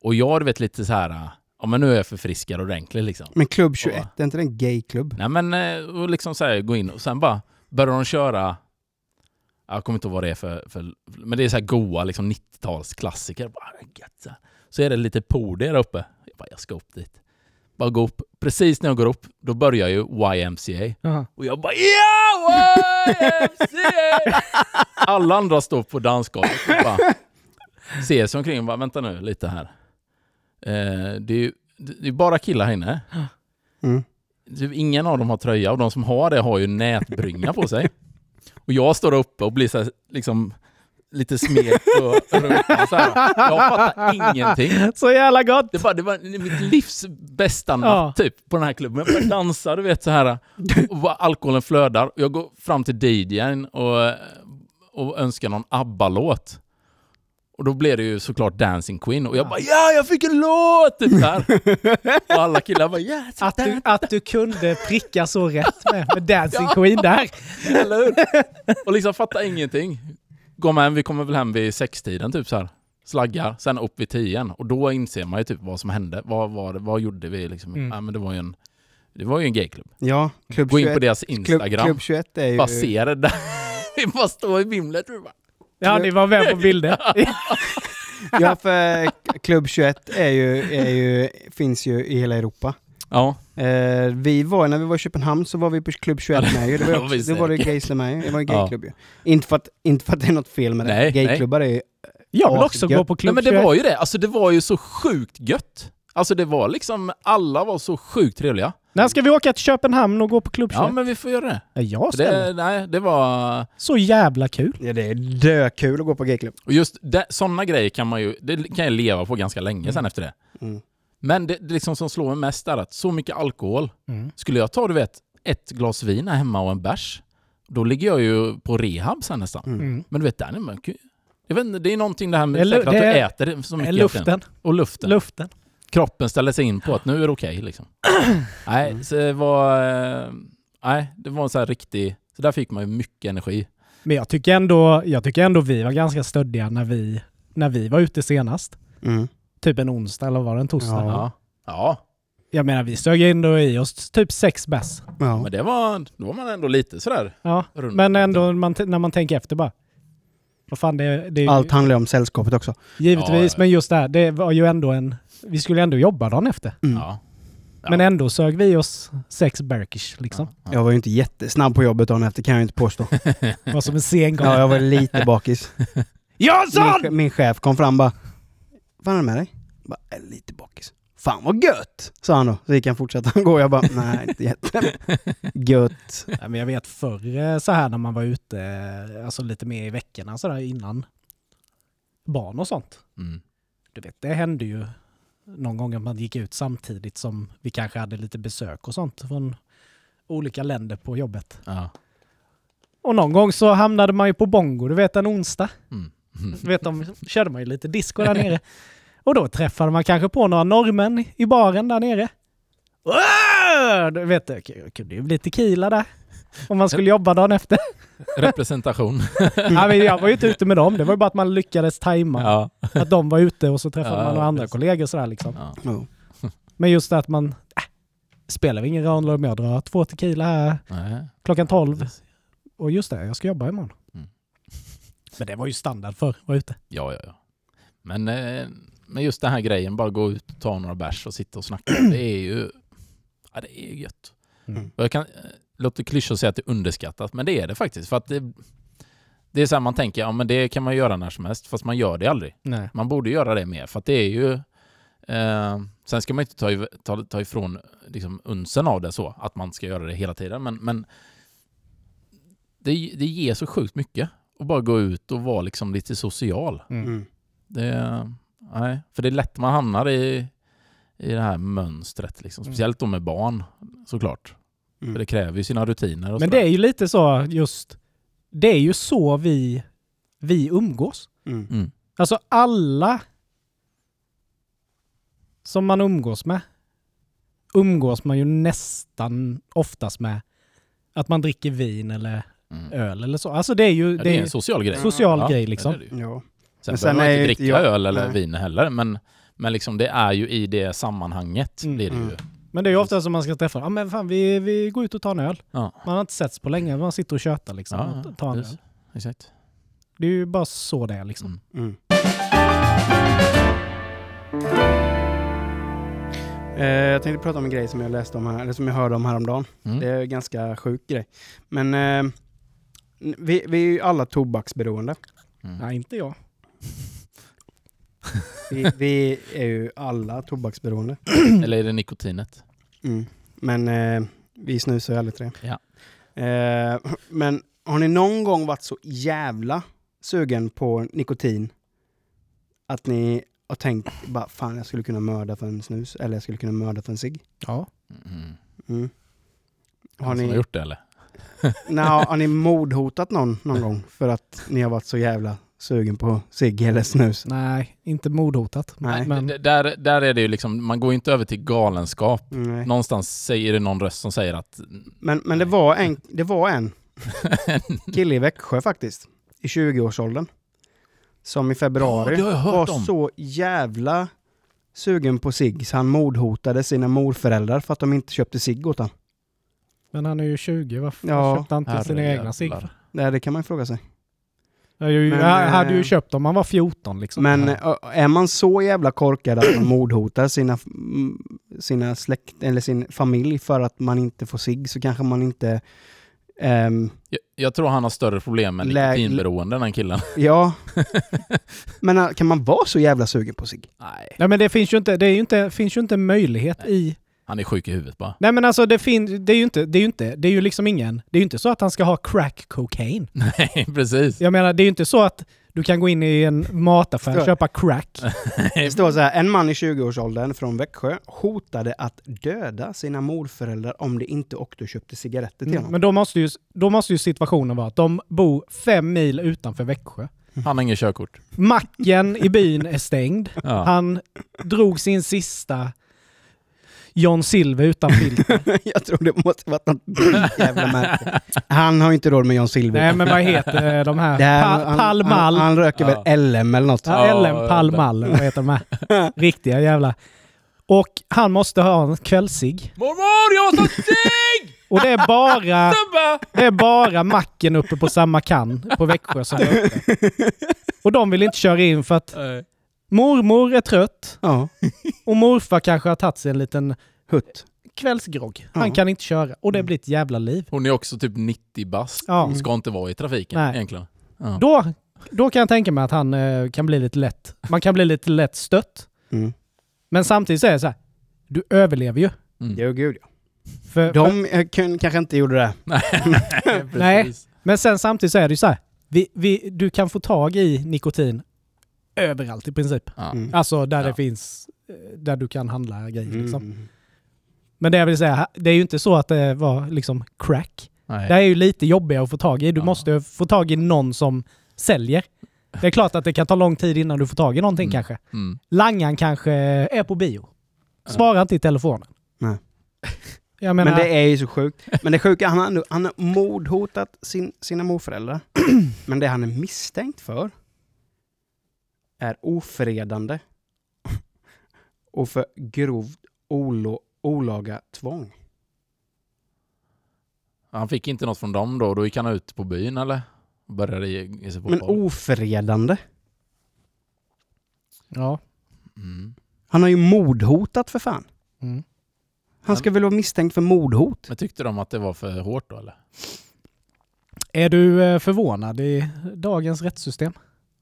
Och jag, du vet, lite så här, ja men nu är jag förfriskad ordentligt liksom. Men klubb 21, Ja. är inte det en gayklubb? Nej men, eh, och liksom så här, gå in och sen bara börjar de köra Jag kommer inte ihåg vad det är för, för men det är så här goa liksom 90-talsklassiker. Bara, gött, så, så är det lite pool där uppe. Jag bara, jag ska upp dit. Bara gå upp. Precis när jag går upp, då börjar ju YMCA. Jaha. Och jag bara ja, YMCA! Alla andra står på dansgolvet och bara ser sig omkring och bara vänta nu lite här. Eh, det, är det är bara killar här inne. Mm. Typ ingen av dem har tröja och de som har det har ju nätbrynja på sig. Och jag står uppe och blir så här, liksom lite smek och rumpan så här. Jag fattar ingenting. Så jävla gott! Det var, det var mitt livs bästa natt Ja. typ på den här klubben. Jag började dansa, du vet så här. Och alkoholen flödar. Jag går fram till DJn och, och önskar någon ABBA-låt. Och då blev det ju såklart Dancing Queen. Och jag bara ja, jag fick en låt! Typ där. Och alla killar bara ja, Att du, att du kunde pricka så rätt med, med Dancing Queen där. Eller hur? Och liksom fattar ingenting. Går med hem, vi kommer väl hem vid sextiden typ så här. Slaggar, sen upp vid tio Och då inser man ju typ vad som hände. Vad, var det, vad gjorde vi liksom? Mm. Ja, men det var ju en, det var ju en gayklubb. Ja, klubb Gå in 21, på deras klubb, Instagram. klubb 21 är ju... bara se det där. Vi bara står i vimlet. och bara, Ja, ni var med på bilder. Ja, för klubb 21 är ju, är ju, finns ju i hela Europa. Ja, Eh, vi var, när vi var i Köpenhamn så var vi på klubb 21 med ju. Det var, också, det var det gaysla med. Det var en Ja. gayklubb ju. Inte för, att, inte för att det är något fel med det. Nej, Gayklubbar är ju... Jag vill också Asgött. gå på Nej, klubb men det 21. var ju det. Alltså det var ju så sjukt gött. Alltså det var liksom, alla var så sjukt trevliga. När ska vi åka till Köpenhamn och gå på klubb 21? Ja men vi får göra det. Ja, jag ska det nej, det var... Så jävla kul. Ja, det är dökul att gå på gayklubb. Och just sådana grejer kan man ju, det kan jag leva på ganska länge sen efter det. Mm. Men det, det liksom som slår mig mest är att så mycket alkohol. Mm. Skulle jag ta du vet, ett glas vin här hemma och en bärs, då ligger jag ju på rehab sen nästan. Mm. Mm. Men du vet, där är man, jag vet inte, det är någonting det här med Det är att du äter så mycket. Luften. Och luften. Luften. Kroppen ställer sig in på att nu är det okej liksom. nej, så det var... eh, Nej, det var en sån här riktig... Så där fick man ju mycket energi. Men jag tycker, ändå, jag tycker ändå vi var ganska stöddiga när vi, när vi var ute senast. Mm. Typ en onsdag eller var det en torsdag? Ja. Ja. Ja, Jag menar vi sög ändå i oss typ sex bärs. Ja. men det var... Då var man ändå lite sådär... Ja, men ändå man, när man tänker efter bara. Vad fan det, är- det är ju- Allt handlar ju om sällskapet också. Givetvis, ja. men just det här, det var ju ändå en... Vi skulle ändå jobba dagen efter. Mm. Ja. Ja. Men ändå sög vi oss sex Berkish liksom. Ja. Jag var ju inte jättesnabb på jobbet dagen efter kan jag ju inte påstå. Var som en sen gång. Ja, jag var lite bakis. Min, Jansson! che- min chef kom fram bara Vad är det med dig? Jag Bara, "Jag är lite bakis. Fan vad gött! Sa han då. Så gick han fortsätta gå. Jag bara, nej inte jätte. Gött. Ja, men jag vet förr eh, så här när man var ute, eh, alltså lite mer i veckorna sådär innan barn och sånt. Mm. Du vet, det hände ju någon gång att man gick ut samtidigt som vi kanske hade lite besök och sånt från olika länder på jobbet. Ja. Och någon gång så hamnade man ju på Bongo, du vet en onsdag. Mm. Du vet, de körde man ju lite disco där nere. Och då träffade man kanske på några norrmän i baren där nere. Du vet, det kunde ju bli tequila där. Om man skulle jobba dagen efter. Representation. ja, men jag var ju inte ute med dem, det var ju bara att man lyckades tajma. ja. Att de var ute och så träffade Ja, man några andra precis. kollegor sådär liksom. ja. Men just det att man... Äh, spelar ingen roll om jag drar två tequila här Nej. klockan 12. Och just det, jag ska jobba imorgon. Mm. Men det var ju standard för att vara ute. Ja, ja, ja. Men, eh, men just den här grejen, bara gå ut och ta några bärs och sitta och snacka. Det är ju... Ja, det är gött. Mm. Och jag kan, eh, låter klyschigt att säga att det är underskattat, men det är det faktiskt. För att det, det är så här man tänker, ja men det kan man göra när som helst, fast man gör det aldrig. Nej. Man borde göra det mer, för att det är ju... Eh, sen ska man inte ta, ta, ta ifrån liksom, unsen av det så, att man ska göra det hela tiden, men, men det, det ger så sjukt mycket att bara gå ut och vara liksom lite social. Mm. Mm. Det, nej, för det är lätt man hamnar i, i det här mönstret, liksom. Mm. speciellt då med barn såklart. För Mm. det kräver ju sina rutiner. Och Men sådär. det är ju lite så just... Det är ju så vi, vi umgås. Mm. Mm. Alltså alla som man umgås med umgås man ju nästan oftast med att man dricker vin eller Mm. öl eller så. Alltså det är ju Ja, det det är är en social grej. social Ja, grej det liksom. är det ju. Ja. Sen, Men sen behöver man är inte dricka jag- öl eller nej. vin heller, men, men liksom det är ju i det sammanhanget Mm. blir det ju. Mm. Men det är ju ofta som man ska träffa, ja men fan vi, vi går ut och tar en öl. Ja. Man har inte setts på länge, man sitter och tjötar liksom. Ja, och tar en öl. Exakt. Det är ju bara så det är liksom. Mm. Mm. Eh, jag tänkte prata om en grej som jag läste om här, eller som jag hörde om häromdagen. Mm. Det är en ganska sjuk grej. Men eh, vi, vi är ju alla tobaksberoende. Mm. Nej, inte jag. Vi, vi är ju alla tobaksberoende. Eller är det nikotinet? Mm. Men eh, vi snusar ju alla tre. Ja. Eh, men har ni någon gång varit så jävla sugen på nikotin att ni har tänkt bara fan jag skulle kunna mörda för en snus eller jag skulle kunna mörda för en cigg? Ja. Mm. Mm. Har ni, har gjort det eller? nej, har ni mordhotat någon någon gång för att ni har varit så jävla sugen på cigg eller snus? Nej, inte mordhotat. Nej. Men Där, där är det ju liksom, man går inte över till galenskap. Nej. Någonstans säger det någon röst som säger att Men, men det var en, det var en kille i Växjö faktiskt, i 20-årsåldern, som i februari Ja, var om. så jävla sugen på cigg så han mordhotade sina morföräldrar för att de inte köpte cigg åt honom. Men han är ju 20, varför Ja, köpte han inte sina egna cigg? Nej, det kan man ju fråga sig. Jag ju- Men, jag hade ju eh, köpt om han var 14 liksom. Men ö, är man så jävla korkad att man mordhotar sina, sina släkt eller sin familj för att man inte får cigg så kanske man inte... ehm, Jag, jag tror han har större problem med nikotinberoende än den killen. ja. Men äh, kan man vara så jävla sugen på cigg? Nej. Nej men det finns ju inte, det är ju inte, finns ju inte möjlighet i... Han är sjuk i huvudet bara. Nej men alltså det, fin, det är ju inte, det är ju inte, det är ju liksom ingen, det är ju inte så att han ska ha crack cocaine. Nej, precis. Jag menar det är ju inte så att du kan gå in i en mataffär och köpa crack. Det står så här, en man i 20-årsåldern från Växjö hotade att döda sina morföräldrar om de inte åkte och köpte cigaretter till honom. Men då måste, ju, då måste ju situationen vara att de bor fem mil utanför Växjö. Han har inget körkort. Macken i byn är stängd. Ja. Han drog sin sista John Silver utan filter. Jag tror det måste varit något jävla märke. Han har ju inte råd med John Silver. Nej men vad heter de här? Här- Pa, han, Pall han, Mall. han röker väl Ja. LM eller något. Ja, Ja, LM Pall Mall, vad heter de här? Riktiga jävla. Och han måste ha en kvällsig. Mormor, jag har cigg! Och det är bara, det är bara macken uppe på samma kan på Växjö som är uppe. Och de vill inte köra in för att mormor är trött Ja, och morfar kanske har tagit sig en liten hutt. kvällsgrogg. Han Ja. kan inte köra och det blir ett jävla liv. Hon är också typ 90 bast. Ja. Hon ska inte vara i trafiken Nej. egentligen. Ja. Då, då kan jag tänka mig att han eh, kan bli lite lätt. Man kan bli lite lätt stött. Mm. Men samtidigt så är det så här. Du överlever ju. Mm. Jo, gud ja. För, för, De eh, kun, kanske inte gjorde det. Nej. Precis. men sen samtidigt så är det ju så här. Vi, vi, du kan få tag i nikotin överallt i princip. Ja. Mm. Alltså där Ja. det finns, eh, där du kan handla grejer liksom. Mm. Men det jag vill säga, det är ju inte så att det var liksom crack. Nej. Det är ju lite jobbigare att få tag i. Du Ja. måste få tag i någon som säljer. Det är klart att det kan ta lång tid innan du får tag i någonting Mm. kanske. Mm. Langan kanske är på bio. Svarar inte i telefonen. Nej. Jag Men, menar, det är ju så sjukt. Men det sjuka, han har, han har mordhotat sin, sina morföräldrar. Men det han är misstänkt för är ofredande och för grovt olo, olaga tvång. Han fick inte något från dem då, då gick han ut på byn eller? Och Började ge ge sig på Men folk. ofredande? ja. mm. Han har ju mordhotat för fan. Mm. Han ska väl vara misstänkt för mordhot? Men tyckte de att det var för hårt då eller? Är du eh, förvånad i dagens rättssystem?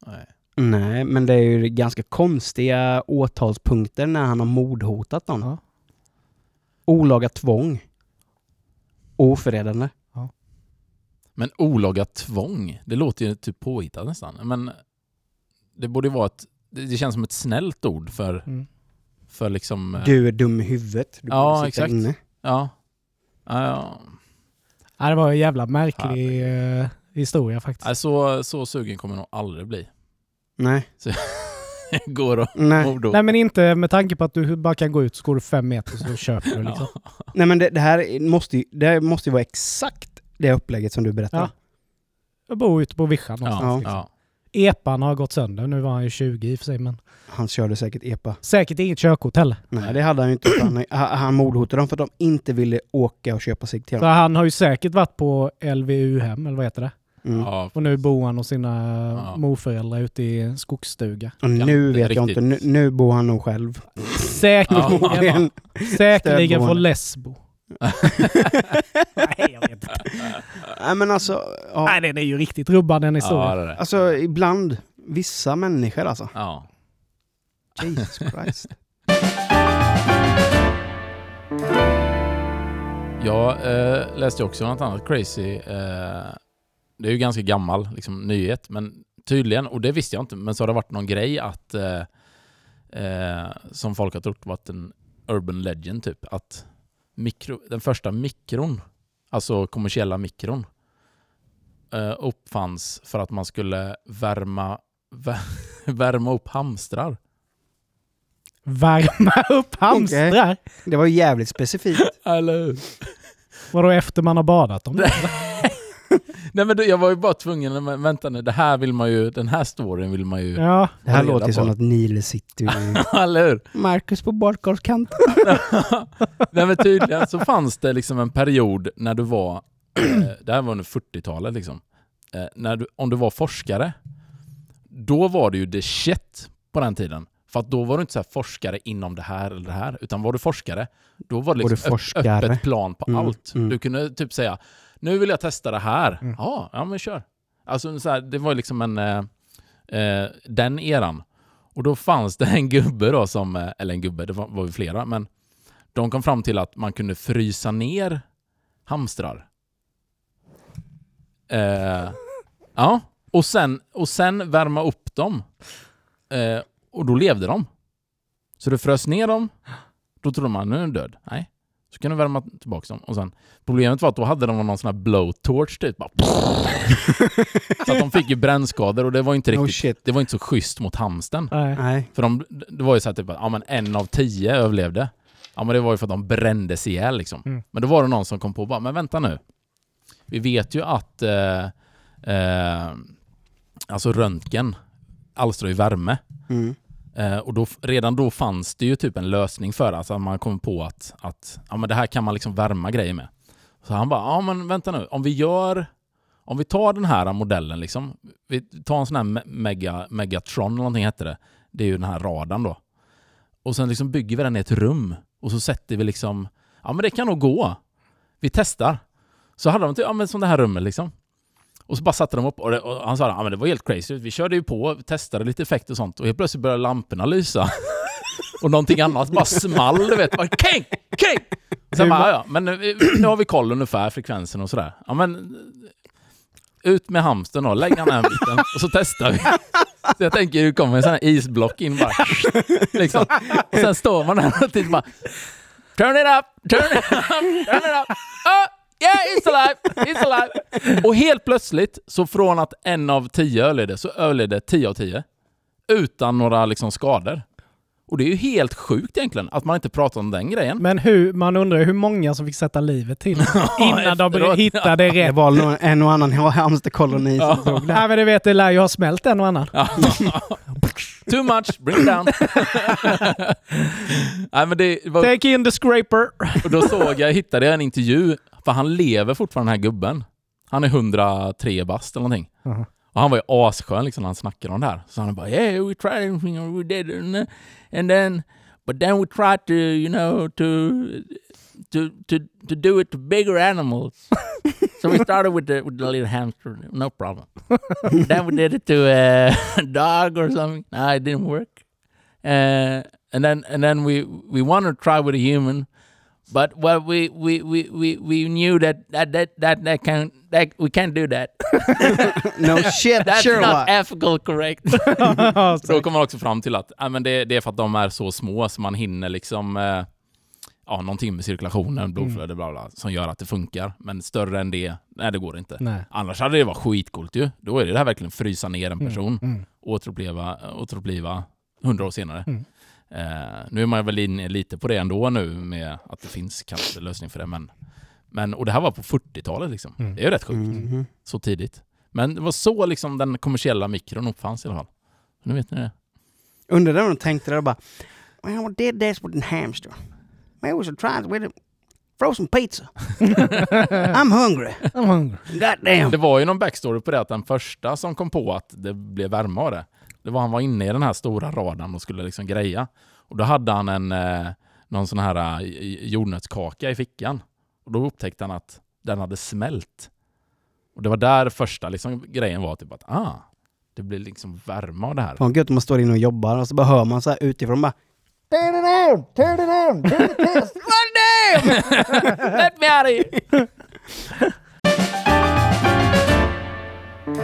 Nej. Nej, men det är ju ganska konstiga åtalspunkter när han har mordhotat någon. Ja. Olaga tvång. Ofredande. Men olaga tvång, det låter ju typ påhittat nästan. Men det borde ju vara ett... Det känns som ett snällt ord för, Mm. för liksom... eh, Du är dum i huvudet. Du Ja, sitta exakt. inne. Ja. Ja, ja. Ja, det var en jävla märklig eh, historia faktiskt. Nej, Så, så sugen kommer jag nog aldrig bli. Nej. Går och Nej. Nej men inte med tanke på att du bara kan gå ut så går du fem meter så köper du liksom. Ja. Nej men det, det här måste ju, det här måste ju vara exakt det upplägget som du berättar. Ja. Jag bor ute på vischan Ja, någonstans. ja. liksom. Epan har gått sönder. Nu var han ju 20 i och för sig men Han körde säkert EPA. säkert inget körkort heller. Nej, det hade han ju inte. Han, han mordhotade dem för att de inte ville åka och köpa sig till Så honom. han har ju säkert varit på LVU-hem eller vad heter det? Mm. Ja, Och nu bor han hos sina Ja. morföräldrar ute i skogsstuga. Och nu Ja, det vet jag riktigt. inte. Nu, nu bor han nog själv. Säkerligen, säkerligen från Lesbo. Nej, jag vet inte. Nej men alltså, ja. Nej, den är ju riktigt rubbad den ja, historien. det är det. alltså ibland, vissa människor alltså. Ja. Jesus Christ. Jag eh, läste också något annat crazy. Eh, det är ju ganska gammal liksom, nyhet, men tydligen, och det visste jag inte, men så har det varit någon grej att eh, eh, som folk har trott varit en urban legend typ, att mikro, den första mikron, alltså kommersiella mikron, eh, uppfanns för att man skulle värma, vä- värma upp hamstrar. Värma upp hamstrar? Det var ju jävligt specifikt. Eller hur? Vadå efter man har badat dem? Nej men då- jag var ju bara tvungen, men vänta nu, det här vill man ju, den här storyn vill man ju... Ja, Det här låter ju som att Nile City. Eller hur? Marcus på badkarskanten. Nej men tydligen så fanns det liksom en period när du var, det här var under 40-talet liksom, eh, när du, om du var forskare, då var det ju the shit på den tiden. För att då var du inte så här forskare inom det här eller det här, utan var du forskare, då var det Var du liksom forskare? öppet plan på Mm, allt. mm. Du kunde typ säga, nu vill jag testa det här. Mm. Ja, ja men kör. Alltså så här, det var liksom en, eh, eh, den eran. Och då fanns det en gubbe då som, eh, eller en gubbe, det var, var ju flera, men de kom fram till att man kunde frysa ner hamstrar. Eh, ja, och sen, och sen värma upp dem. Eh, och då levde de. Så du frös ner dem, då trodde man nu är den död. Nej. Så kan du värma tillbaka dem. Och sen, problemet var att då hade de någon sån här blowtorch typ. Bara så att de fick ju brännskador och det var inte riktigt, shit. det var inte så schysst mot hamsten. Nej. För de, det var ju så här typ att ja, men en av tio överlevde. Ja men det var ju för att de brändes ihjäl liksom. Mm. Men då var det någon som kom på bara, men vänta nu. Vi vet ju att eh, eh, alltså röntgen alstrar ju värme. Mm. Eh, och då, redan då fanns det ju typ en lösning för det. Alltså man kom på att, att ja, men det här kan man liksom värma grejer med. Så han bara, ja men vänta nu, om vi gör om vi tar den här modellen, liksom, vi tar en sån här Mega, Megatron eller någonting hette det. Det är ju den här radarn då. Och sen liksom bygger vi den i ett rum. Och så sätter vi liksom, ja men det kan nog gå. Vi testar. Så hade de typ, ja men som det här rummet liksom. Och så bara satte de upp och, det, och han sa ja men det var helt crazy. Vi körde ju på, testade lite effekt och sånt och helt plötsligt började lamporna lysa. och någonting annat bara small, du vet. Bara king, king! Sen bara, ja, men nu, nu har vi koll ungefär, frekvensen och sådär. Ja men ut med hamstern då, lägg han den biten och så testar vi. Så jag tänker det kommer en sån här isblock in bara. Liksom. Och sen står man där och tittar bara Turn it up, turn it up, turn it up. Oh, yeah, it's alive, it's alive. Och helt plötsligt, så från att en av tio överlevde, så överlevde tio av tio. Utan några liksom skador. Och det är ju helt sjukt egentligen, att man inte pratar om den grejen. Men hur, man undrar hur många som fick sätta livet till innan de hittade Det rätt. var nog en och annan hamsterkoloni som tog det. Nej men du vet, det lär ju ha smält en och annan. Too much, bring it down. Nej, men det var, Take in the scraper. och då såg jag, hittade jag en intervju, för han lever fortfarande den här gubben. Han är 103 bast eller någonting. Aha. Och han var ju asskön liksom när han snackade om det här. Så han bara yeah we tried everything we did and, and then but then we tried to you know to to to to do it to bigger animals. so we started with the with the little hamster, no problem. then we did it to a dog or something. No, it didn't work. Uh, and then and then we we wanted to try with a human, but well we we we we, we knew that that that that that can that we can't do that. No shit That's Sherlock. not ethical correct. Så då kommer man också fram till att ja, men det, det är för att de är så små så man hinner liksom eh, ja, någonting med cirkulationen, blodflöde, bla bla, som gör att det funkar. Men större än det, nej det går inte. Nej. Annars hade det varit skitcoolt ju. Då är det här verkligen frysa ner en person, Mm. återuppleva, återuppliva hundra år senare. Mm. Eh, nu är man väl inne lite på det ändå nu med att det finns kanske lösning för det. Men, men, och det här var på 40-talet liksom. Mm. Det är ju rätt sjukt Mhm. så tidigt. Men det var så liksom den kommersiella mikron uppfanns i alla fall. Nu vet ni det. Undrar om de tänkte det bara Well, we did this with a hamster. Maybe we should try it with a, Frozen pizza. I'm hungry. I'm hungry. God damn. Det var ju någon backstory på det att den första som kom på att det blev värme av det, det var han var inne i den här stora radarn och skulle liksom greja. Och då hade han en, eh, någon sån här eh, jordnötskaka i fickan. Och då upptäckte han att den hade smält. Och det var där första liksom, grejen var, typ att ah, det blir liksom värme av det här. Fan gött om man står inne och jobbar och så bara hör man så här utifrån bara Turn it down! Turn it down! Turn it down! Damn! Let me out of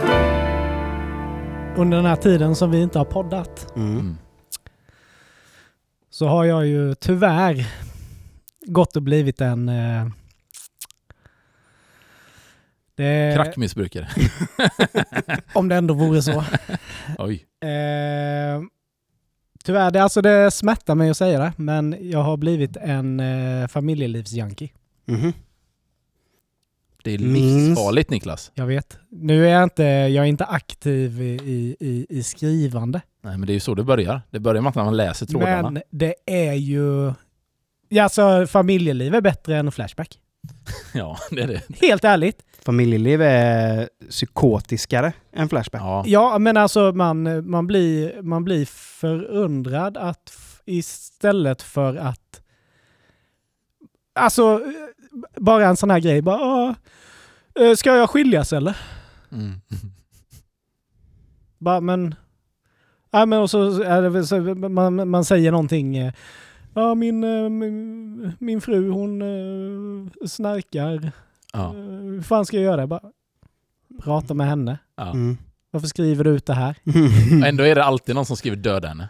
here! Under den här tiden som vi inte har poddat Mm. Mm. så har jag ju tyvärr gått och blivit en... Eh, det, Crackmissbrukare. om det ändå vore så. Oj. Eh, tyvärr, det, alltså det smärtar mig att säga det, men jag har blivit en eh, familjelivsjunkie. Mhm. Det är livsfarligt Niklas. Jag vet. Nu är jag inte, jag är inte aktiv i, i, i, skrivande. Nej men det är ju så det börjar. Det börjar med att man läser trådarna. Men det är ju... Ja, alltså familjeliv är bättre än Flashback. Ja, det är det. Helt ärligt. Familjeliv är psykotiskare än Flashback. Ja. Ja, men alltså man, man, blir, man blir förundrad att istället för att... Alltså, bara en sån här grej. Bara, "Ah, eh, ska jag skiljas eller? Mm. Bara, men... Ja, men och så är det så, man, man säger någonting. eh, Ja, min, eh, min, min fru hon snarkar. Ja. Hur fan ska jag göra? Bara, prata med henne. Ja. Mm. Varför skriver du ut det här? Ändå är det alltid någon som skriver döda henne.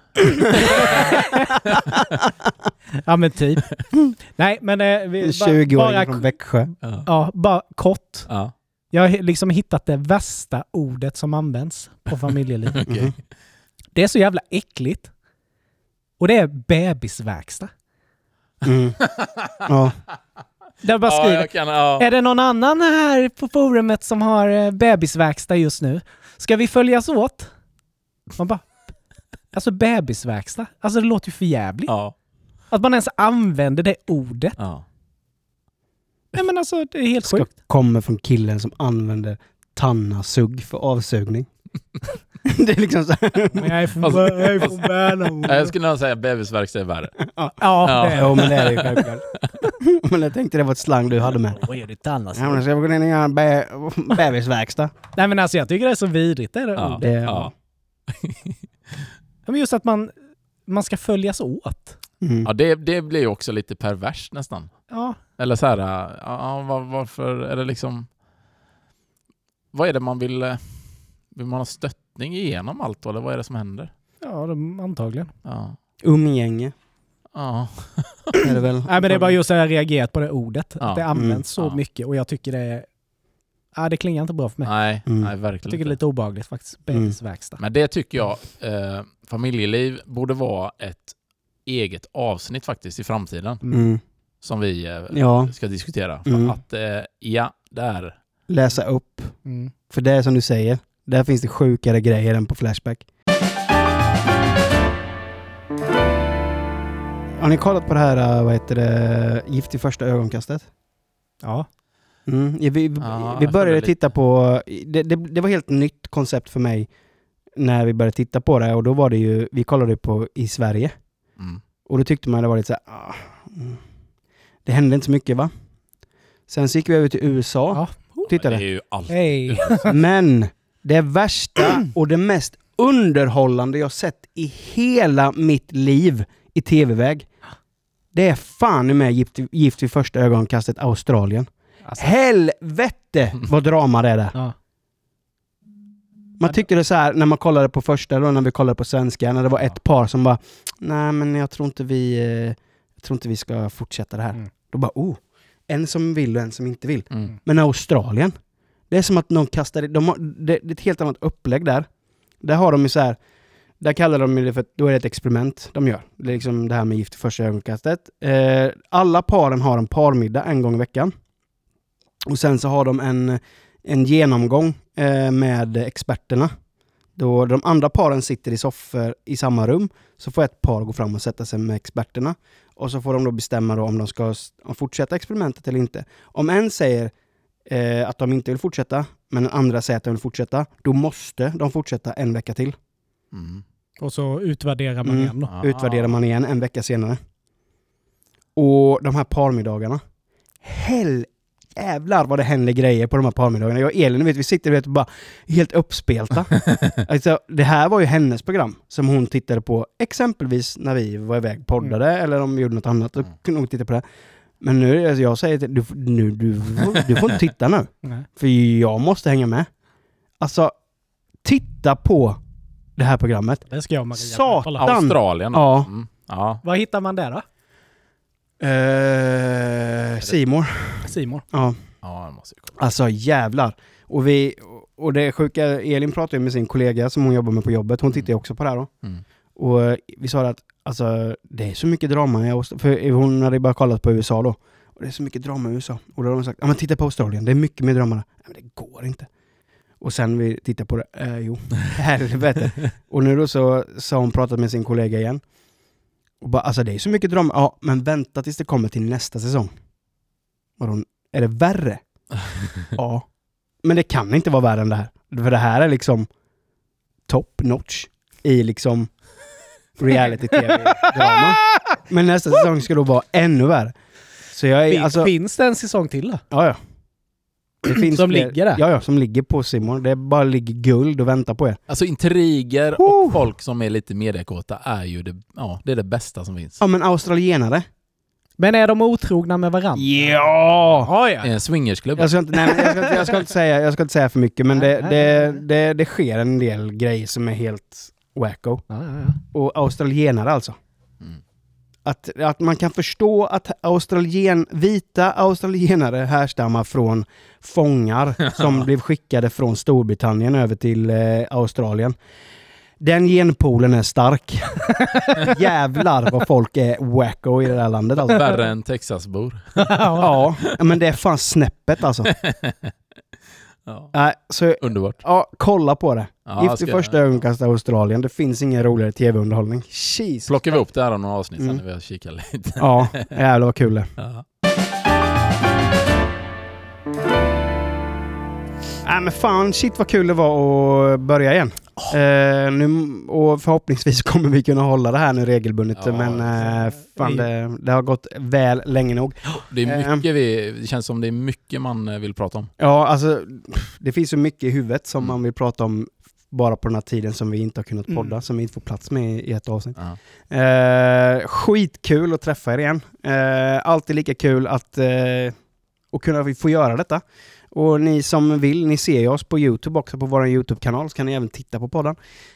Ja men typ. Nej men... Eh, vi, En bara, 20-åring bara, från Växjö. Ja. ja, bara kort. Ja. Jag har liksom hittat det värsta ordet som används på familjeliv. Mhm. det är så jävla äckligt. Och det är bebisverkstad. Mm. Ja. Där bara Ja, skriver, jag kan, ja. är det någon annan här på forumet som har eh, bebisverkstad just nu? Ska vi följas åt? Man bara, alltså bebisverkstad? Alltså det låter ju för jävligt. Ja. Att man ens använder det ordet. Ja. Nej men alltså det är helt Ska sjukt. kommer från killen som använder tannasugg för avsugning. Det är liksom så här. Men jag är från, Alltså- jag är från Värnamo. Jag skulle nog säga bebisverkstad är värre. Ja, Ja. det är Jo men det är det ju självklart. men jag tänkte det var ett slang du hade med. Vad är det annars? Ja, men ska vi gå in och göra en be- bebisverkstad? Nej men alltså jag tycker det är så vidrigt det där Ja. ordet. Det, Ja. Ja, Men just att man, man ska följas åt. Mm. Ja, det, det blir ju också lite perverst nästan. Ja, Eller så här, ja, ja, var, varför är det liksom... Vad är det man vill... Vill man ha stöttning igenom allt eller vad är det som händer? ja de, antagligen. Ja. Umgänge Ja. är det väl? Nej men det är bara just att jag reagerat på det ordet. Ja. Att det används Mm. så Ja. mycket och jag tycker det är... Ja, det klingar inte bra för mig. Nej, Mm. nej, Jag verkligen tycker det är lite obehagligt faktiskt. Mm. Bebisverkstad. Men det tycker jag, eh, familjeliv borde vara ett eget avsnitt faktiskt i framtiden. Mm. Som vi eh, Ja, ska diskutera. För Mm. att, eh, ja, där. läsa upp. Mm. För det är som du säger, där finns det sjukare grejer än på Flashback. Har ni kollat på det här, äh, vad heter det, Gift i första ögonkastet? Ja. Mm. Vi, vi, Ja, vi började titta på, det, det, det var helt nytt koncept för mig när vi började titta på det och då var det ju, vi kollade på i Sverige Mm. och då tyckte man det var lite så här, ah, mm. det hände inte så mycket va? Sen så gick vi över till USA, Ja. Det tittade. är ju allt. Hej! Men det värsta och det mest underhållande jag sett i hela mitt liv i tv-väg, det är fan i med gift, gift vid första ögonkastet Australien. Alltså, Helvete vad drama det är där. ja. Man tyckte det så här när man kollade på första, då när vi kollade på svenska, när det var ett par som bara Nej men jag tror inte vi, eh, jag tror inte vi ska fortsätta det här. Mm. Då bara oh, en som vill och en som inte vill. Mm. Men Australien, det är som att någon kastar... De har, det, det är ett helt annat upplägg där. Där har de ju så här... Där kallar de det för att då är det ett experiment de gör. Det är liksom det här med gift i första ögonkastet. Eh, alla paren har en parmiddag en gång i veckan. Och sen så har de en, en genomgång eh, med experterna. Då de andra paren sitter i soffor i samma rum så får ett par gå fram och sätta sig med experterna. Och så får de då bestämma då om de ska fortsätta experimentet eller inte. Om en säger eh, att de inte vill fortsätta, men den andra säger att de vill fortsätta, då måste de fortsätta en vecka till. Mm. Och så utvärderar man Mm. igen då. Ah. Utvärderar man igen en vecka senare. Och de här parmiddagarna. Hell jävlar vad det händer grejer på de här parmiddagarna. Jag och Elin, vet, vi sitter vet, bara helt uppspelta. alltså, det här var ju hennes program som hon tittade på exempelvis när vi var iväg poddade eller om vi gjorde något annat. Då Mm. kunde hon titta på det. Men nu, alltså, jag säger till du, får- nu, du, du får inte titta nu. För jag måste hänga med. Alltså, titta på det här programmet. Det ska jag och Maria Satan! kolla. Australien. Ja. Mm. ja. Vad hittar man där då? Eh, Simor. Simon. Ja, Ja, det måste kolla. alltså jävlar. Och vi, och det sjuka, Elin pratade ju med sin kollega som hon jobbar med på jobbet. Hon tittar ju också på det här då. Mm. Och eh, vi sa att alltså, det är så mycket drama i Australien. För hon hade bara kollat på USA då. Och det är så mycket drama i USA. Och då har de sagt, ja men titta på Australien, det är mycket mer drama där. Ja, men det går inte. Och sen vi tittar på det, eh, jo, helvete. Och nu då så, så har hon pratat med sin kollega igen. Och bara, alltså det är så mycket drama. Ja, men vänta tills det kommer till nästa säsong. Och då, är det värre? ja. Men det kan inte vara värre än det här. För det här är liksom top notch i liksom reality-tv-drama. Men nästa säsong ska då vara ännu värre. Så jag är Fin, alltså... Finns det en säsong till då? Ja, ja. Det finns Som fler- ligger där? Ja, ja, som ligger på Simon. Det bara ligger guld och väntar på er. Alltså intriger och folk som är lite mediekåta är ju det, ja, det, är det bästa som finns. Ja, men australienare. Men är de otrogna med varandra? Ja! Ja, Det är en swingersklubb. Jag ska inte, nej, men jag ska, inte- jag ska inte säga, jag ska inte säga för mycket, men det, det, det, det sker en del grejer som är helt wacko. Ja, ja, ja. Och australienare alltså. Mm. Att, att man kan förstå att australien, vita australienare härstammar från fångar som blev skickade från Storbritannien över till eh, Australien. Den genpoolen är stark. Jävlar vad folk är wacko i det här landet alltså. Värre än Texasbor. Ja, men det är fan snäppet alltså. Ja. Nej, så Underbart. ja, kolla på det. Ja, Gift i första ögonkastet Australien. Det finns ingen roligare tv-underhållning. Jesus. Plockar vi upp det här om några avsnitt sen Mm. när vi har kikat lite. Ja, jävlar vad kul det. Ja. Nej men fan, shit vad kul det var att börja igen. Eh, nu, och förhoppningsvis kommer vi kunna hålla det här nu regelbundet. Ja, men eh, fan, det, det har gått väl länge nog. Det är Eh. mycket vi, det känns som det är mycket man eh, vill prata om. Ja, alltså det finns så mycket i huvudet som Mm. man vill prata om bara på den här tiden som vi inte har kunnat Mm. podda, som vi inte får plats med i ett avsnitt. Ja. Eh, skitkul att träffa er igen. Eh, alltid lika kul att eh, och kunna få göra detta. Och ni som vill, ni ser ju oss på Youtube också, på vår Youtube-kanal, så kan ni även titta på podden.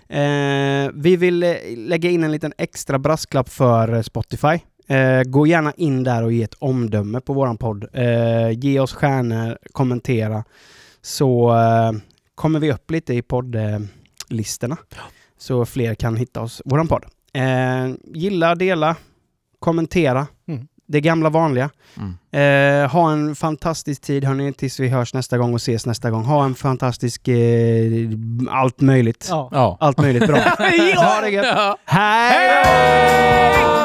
Eh, vi vill eh, lägga in en liten extra brasklapp för Spotify. Eh, gå gärna in där och ge ett omdöme på våran podd. Eh, ge oss stjärnor, kommentera, så eh, kommer vi upp lite i poddlistorna. Så fler kan hitta oss, våran podd. Eh, gilla, dela, kommentera. Mm. Det gamla vanliga. Mm. Eh, ha en fantastisk tid hörni, tills vi hörs nästa gång och ses nästa gång. Ha en fantastisk... Eh, allt möjligt. Ja. Allt möjligt bra. ha det gött. Ja. Hej! Hej!